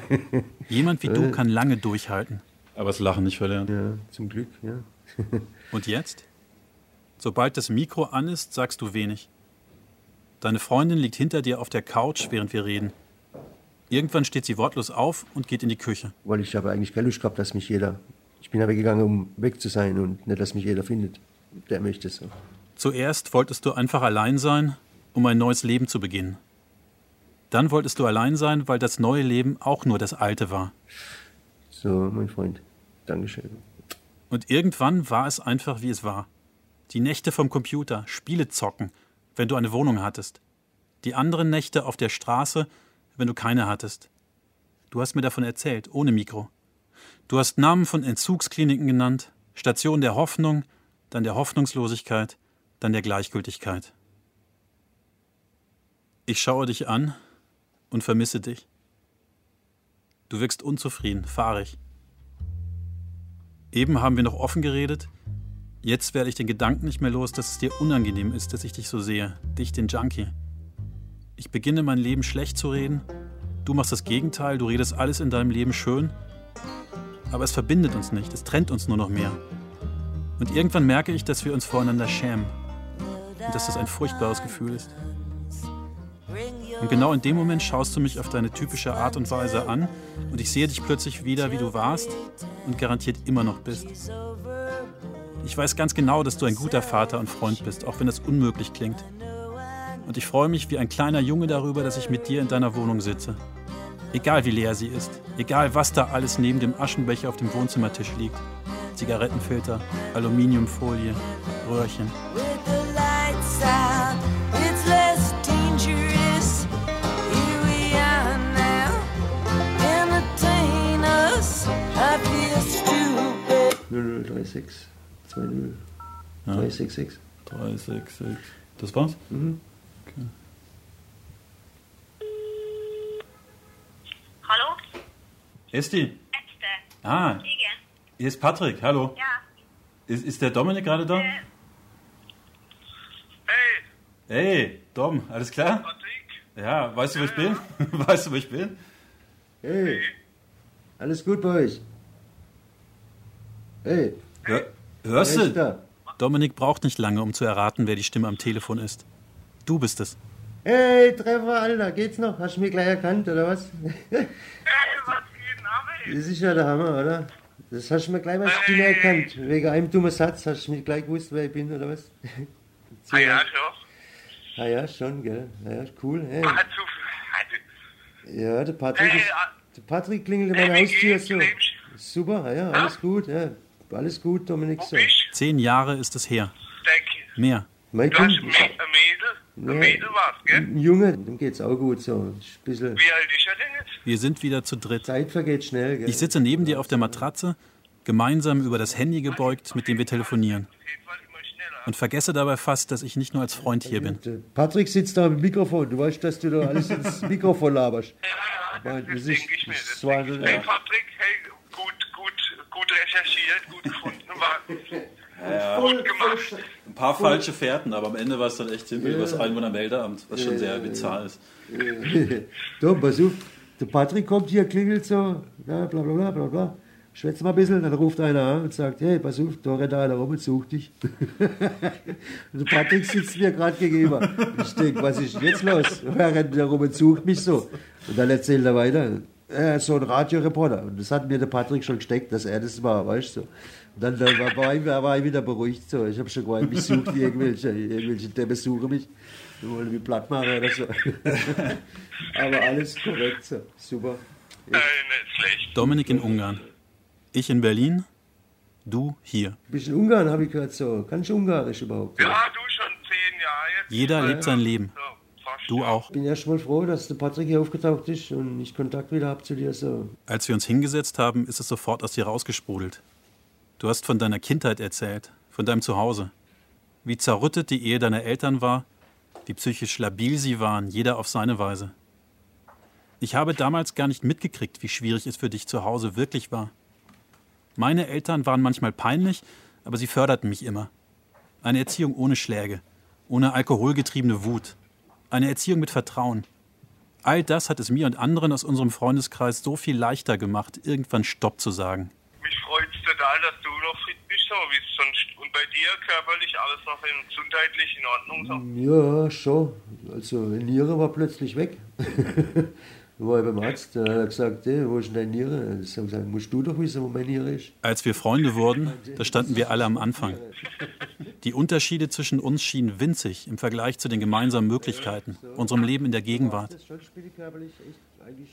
Jemand wie du kann lange durchhalten. Aber das Lachen nicht verlernt. Ja, zum Glück, ja. Und jetzt? Sobald das Mikro an ist, sagst du wenig. Deine Freundin liegt hinter dir auf der Couch, während wir reden. Irgendwann steht sie wortlos auf und geht in die Küche. Weil ich habe eigentlich keine Lust gehabt, dass mich jeder. Ich bin aber gegangen, um weg zu sein und nicht, dass mich jeder findet. Der möchte es so. Zuerst wolltest du einfach allein sein, um ein neues Leben zu beginnen. Dann wolltest du allein sein, weil das neue Leben auch nur das alte war. So, mein Freund. Dankeschön. Und irgendwann war es einfach, wie es war. Die Nächte vom Computer, Spiele zocken, wenn du eine Wohnung hattest. Die anderen Nächte auf der Straße, wenn du keine hattest. Du hast mir davon erzählt, ohne Mikro. Du hast Namen von Entzugskliniken genannt, Station der Hoffnung, dann der Hoffnungslosigkeit, dann der Gleichgültigkeit. Ich schaue dich an und vermisse dich. Du wirkst unzufrieden, fahrig. Eben haben wir noch offen geredet. Jetzt werde ich den Gedanken nicht mehr los, dass es dir unangenehm ist, dass ich dich so sehe. Dich, den Junkie. Ich beginne mein Leben schlecht zu reden. Du machst das Gegenteil, du redest alles in deinem Leben schön. Aber es verbindet uns nicht, es trennt uns nur noch mehr. Und irgendwann merke ich, dass wir uns voreinander schämen. Und dass das ein furchtbares Gefühl ist. Und genau in dem Moment schaust du mich auf deine typische Art und Weise an und ich sehe dich plötzlich wieder, wie du warst und garantiert immer noch bist. Ich weiß ganz genau, dass du ein guter Vater und Freund bist, auch wenn das unmöglich klingt. Und ich freue mich wie ein kleiner Junge darüber, dass ich mit dir in deiner Wohnung sitze. Egal wie leer sie ist, egal was da alles neben dem Aschenbecher auf dem Wohnzimmertisch liegt. Zigarettenfilter, Aluminiumfolie, Röhrchen. With the lights out, it's less dangerous. Here we are now. Entertain us. I feel stupid. 0036 20 Ja. 366. 366. Das war's? Mhm. Okay. Hallo? Esti? Äste. Ah, Igen. hier ist Patrick, hallo. Ja. Ist, ist der Dominik gerade da? Äh, Hey, Dom, alles klar? Ja, weißt du, wo ich bin? Weißt du, wo ich bin? Hey, alles gut bei euch? Hey, Hör, hörst ist du? da? Dominik braucht nicht lange, um zu erraten, wer die Stimme am Telefon ist. Du bist es. Hey, Treffer, Alter, geht's noch? Hast du mich gleich erkannt, oder was? Das ist ja der Hammer, oder? Das hast du mir gleich mal Stimme erkannt. Wegen einem dummen Satz hast du mich gleich gewusst, wer ich bin, oder was? Ah ja, schon. Ah ja, schon, gell? Ah ja, cool. Hey. Ja, der Patrick, Hey, ist, ah. der Patrick klingelt Hey, meine wie Haustür so. Super, ah ja, alles gut, ja. Alles gut, Dominik. So. Zehn Jahre ist es her. Mehr. Mein du hast ein Mädel, ein Mädel, ein Mädel war's, gell? ein Junge, dem geht's auch gut so. Ein bisschen, Wie alt ist er denn jetzt? Wir sind wieder zu dritt. Zeit vergeht schnell, gell? Ich sitze neben dir auf der Matratze, gemeinsam über das Handy gebeugt, mit dem wir telefonieren. Und vergesse dabei fast, dass ich nicht nur als Freund hier bin. Patrick sitzt da mit dem Mikrofon. Du weißt, dass du da alles ins Mikrofon laberst. Aber das ist, das war, Hey Patrick, hey, gut, gut, gut recherchiert, gut gefunden, war gut gemacht. Ein paar falsche Fährten, aber am Ende war es dann echt simpel über das Einwohnermeldeamt, was schon sehr bizarr ist. Tom, pass auf, der Patrick kommt hier, klingelt so, ja, bla bla bla bla bla. Schwätzt mal ein bisschen, dann ruft einer an und sagt, hey, pass auf, da rennt einer rum und sucht dich. und der Patrick sitzt mir gerade gegenüber. Und ich denke, was ist denn jetzt los? Er rennt da rum und sucht mich so. Und dann erzählt er weiter, er ist so ein Radioreporter. Und das hat mir der Patrick schon gesteckt, dass er das war, weißt du. Und dann, dann war, war, ich, war ich wieder beruhigt so. Ich habe schon gemeint, mich sucht irgendwelche, irgendwelche Dämme suchen mich. Die wollen mich platt machen oder so. Aber alles korrekt so. Super. Dominik in Ungarn. Ich in Berlin, du hier. Bist in Ungarn, habe ich gehört so. Kannst du Ungarisch überhaupt? Ja, du schon zehn Jahre jetzt. Jeder lebt sein Leben. Du auch. Ich bin erst mal froh, dass der Patrick hier aufgetaucht ist und ich Kontakt wieder habe zu dir. So. Als wir uns hingesetzt haben, ist es sofort aus dir rausgesprudelt. Du hast von deiner Kindheit erzählt, von deinem Zuhause. Wie zerrüttet die Ehe deiner Eltern war, wie psychisch labil sie waren, jeder auf seine Weise. Ich habe damals gar nicht mitgekriegt, wie schwierig es für dich zu Hause wirklich war. Meine Eltern waren manchmal peinlich, aber sie förderten mich immer. Eine Erziehung ohne Schläge, ohne alkoholgetriebene Wut. Eine Erziehung mit Vertrauen. All das hat es mir und anderen aus unserem Freundeskreis so viel leichter gemacht, irgendwann Stopp zu sagen. Total, dass du noch fit bist, so wie es sonst. Und bei dir körperlich alles noch in, gesundheitlich in Ordnung so. Ja, schon. Also, die Niere war plötzlich weg. Da war ich beim Arzt, da hat er gesagt, hey, wo ist denn deine Niere? Ich habe gesagt, musst du doch wissen, wo meine Niere ist. Als wir Freunde wurden, da standen wir alle am Anfang. Die Unterschiede zwischen uns schienen winzig im Vergleich zu den gemeinsamen Möglichkeiten, unserem Leben in der Gegenwart.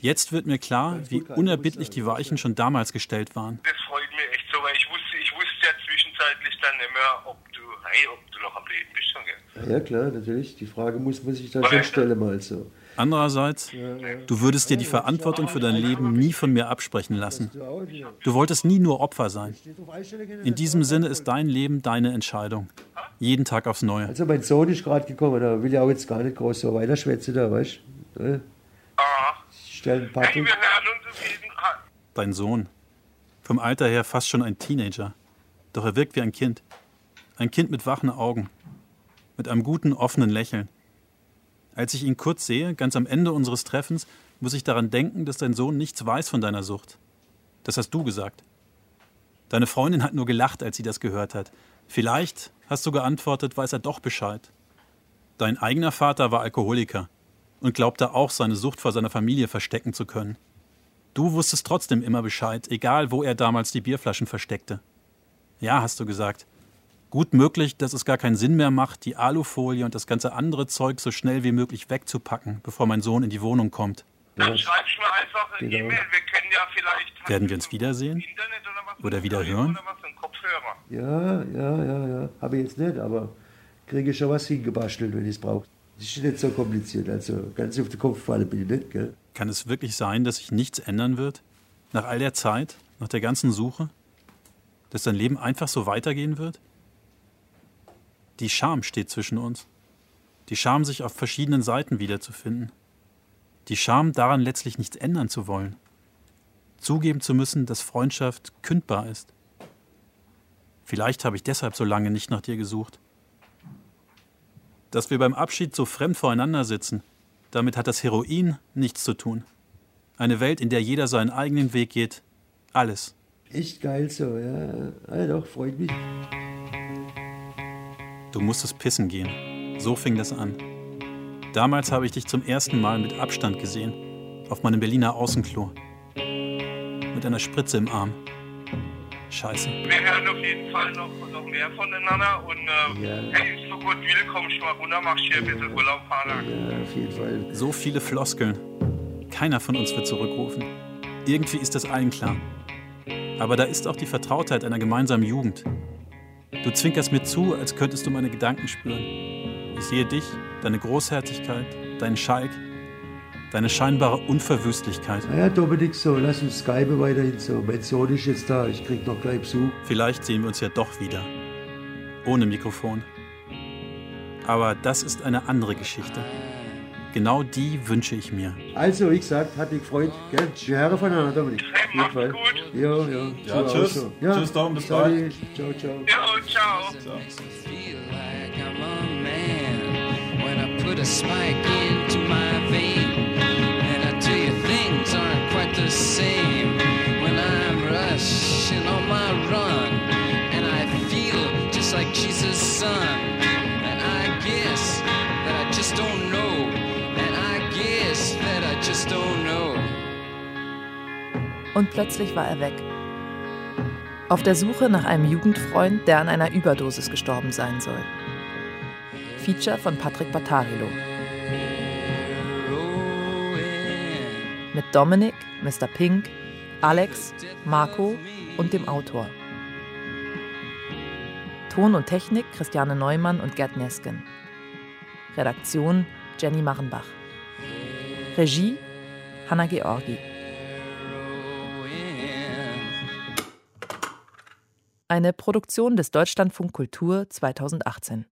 Jetzt wird mir klar, wie unerbittlich die Weichen schon damals gestellt waren. Das freut mich echt weil ich wusste, ich wusste ja zwischenzeitlich dann nicht mehr, ob du, hey, ob du noch am Leben bist. Gell? Ja, klar, natürlich. Die Frage muss man sich dann schon stellen, mal so. Andererseits, du würdest dir die Verantwortung für dein Leben nie von mir absprechen lassen. Du wolltest nie nur Opfer sein. In diesem Sinne ist dein Leben deine Entscheidung. Jeden Tag aufs Neue. Also, mein Sohn ist gerade gekommen, da will ich auch jetzt gar nicht groß so weiterschwätzen, da, weißt du? Ne? Ich stelle einen Patrick. Dein Sohn. Vom Alter her fast schon ein Teenager. Doch er wirkt wie ein Kind. Ein Kind mit wachen Augen. Mit einem guten, offenen Lächeln. Als ich ihn kurz sehe, ganz am Ende unseres Treffens, muss ich daran denken, dass dein Sohn nichts weiß von deiner Sucht. Das hast du gesagt. Deine Freundin hat nur gelacht, als sie das gehört hat. Vielleicht, hast du geantwortet, weiß er doch Bescheid. Dein eigener Vater war Alkoholiker und glaubte auch, seine Sucht vor seiner Familie verstecken zu können. Du wusstest trotzdem immer Bescheid, egal wo er damals die Bierflaschen versteckte. Ja, hast du gesagt. Gut möglich, dass es gar keinen Sinn mehr macht, die Alufolie und das ganze andere Zeug so schnell wie möglich wegzupacken, bevor mein Sohn in die Wohnung kommt. Dann schreibst du mir einfach eine Genau. E-Mail. Wir können ja vielleicht Werden wir uns wiedersehen? Oder wieder hören? Ja, ja, ja, ja. Habe ich jetzt nicht, aber kriege schon was hingebastelt, wenn ich es brauche. Das ist nicht so kompliziert. Also ganz auf den Kopf fallen bin ich nicht, gell? Kann es wirklich sein, dass sich nichts ändern wird? Nach all der Zeit, nach der ganzen Suche? Dass dein Leben einfach so weitergehen wird? Die Scham steht zwischen uns. Die Scham, sich auf verschiedenen Seiten wiederzufinden. Die Scham, daran letztlich nichts ändern zu wollen. Zugeben zu müssen, dass Freundschaft kündbar ist. Vielleicht habe ich deshalb so lange nicht nach dir gesucht. Dass wir beim Abschied so fremd voreinander sitzen, damit hat das Heroin nichts zu tun. Eine Welt, in der jeder seinen eigenen Weg geht. Alles. Echt geil so, ja. ja doch, freut mich. Du musstest pissen gehen. So fing das an. Damals habe ich dich zum ersten Mal mit Abstand gesehen. Auf meinem Berliner Außenklo. Mit einer Spritze im Arm. Scheiße. Wir hören auf jeden Fall noch, noch mehr voneinander und äh, hey, so gut kommst du mal runter, machst hier ein bisschen Urlaub, Vater. Ja, auf jeden Fall. So viele Floskeln. Keiner von uns wird zurückrufen. Irgendwie ist das allen klar. Aber da ist auch die Vertrautheit einer gemeinsamen Jugend. Du zwinkerst mir zu, als könntest du meine Gedanken spüren. Ich sehe dich, deine Großherzigkeit, deinen Schalk, deine scheinbare Unverwüstlichkeit. Na ja, Dominik, so, lass uns Skype weiterhin so. Mein Sohn ist jetzt da, ich krieg noch gleich Besuch. Vielleicht sehen wir uns ja doch wieder. Ohne Mikrofon. Aber das ist eine andere Geschichte. Genau die wünsche ich mir. Also, wie gesagt, hat mich gefreut. Gell? Wir hören voneinander, Dominik. Auf jeden Fall. Ja, ja. Ja, auch tschüss. so. Ja, Tschüss, Dom, bis bald. Ciao, ciao. Ja, ciao. I put a spike into my Son. And I guess that I just don't know. And I guess that I just don't know. Und plötzlich war er weg. Auf der Suche nach einem Jugendfreund, der an einer Überdosis gestorben sein soll. Feature von Patrick Battarilo. Mit Dominic, Mr. Pink, Alex, Marco und dem Autor. Ton und Technik Christiane Neumann und Gerd Nesken. Redaktion Jenny Machenbach. Regie Hanna Georgi. Eine Produktion des Deutschlandfunk Kultur 2018.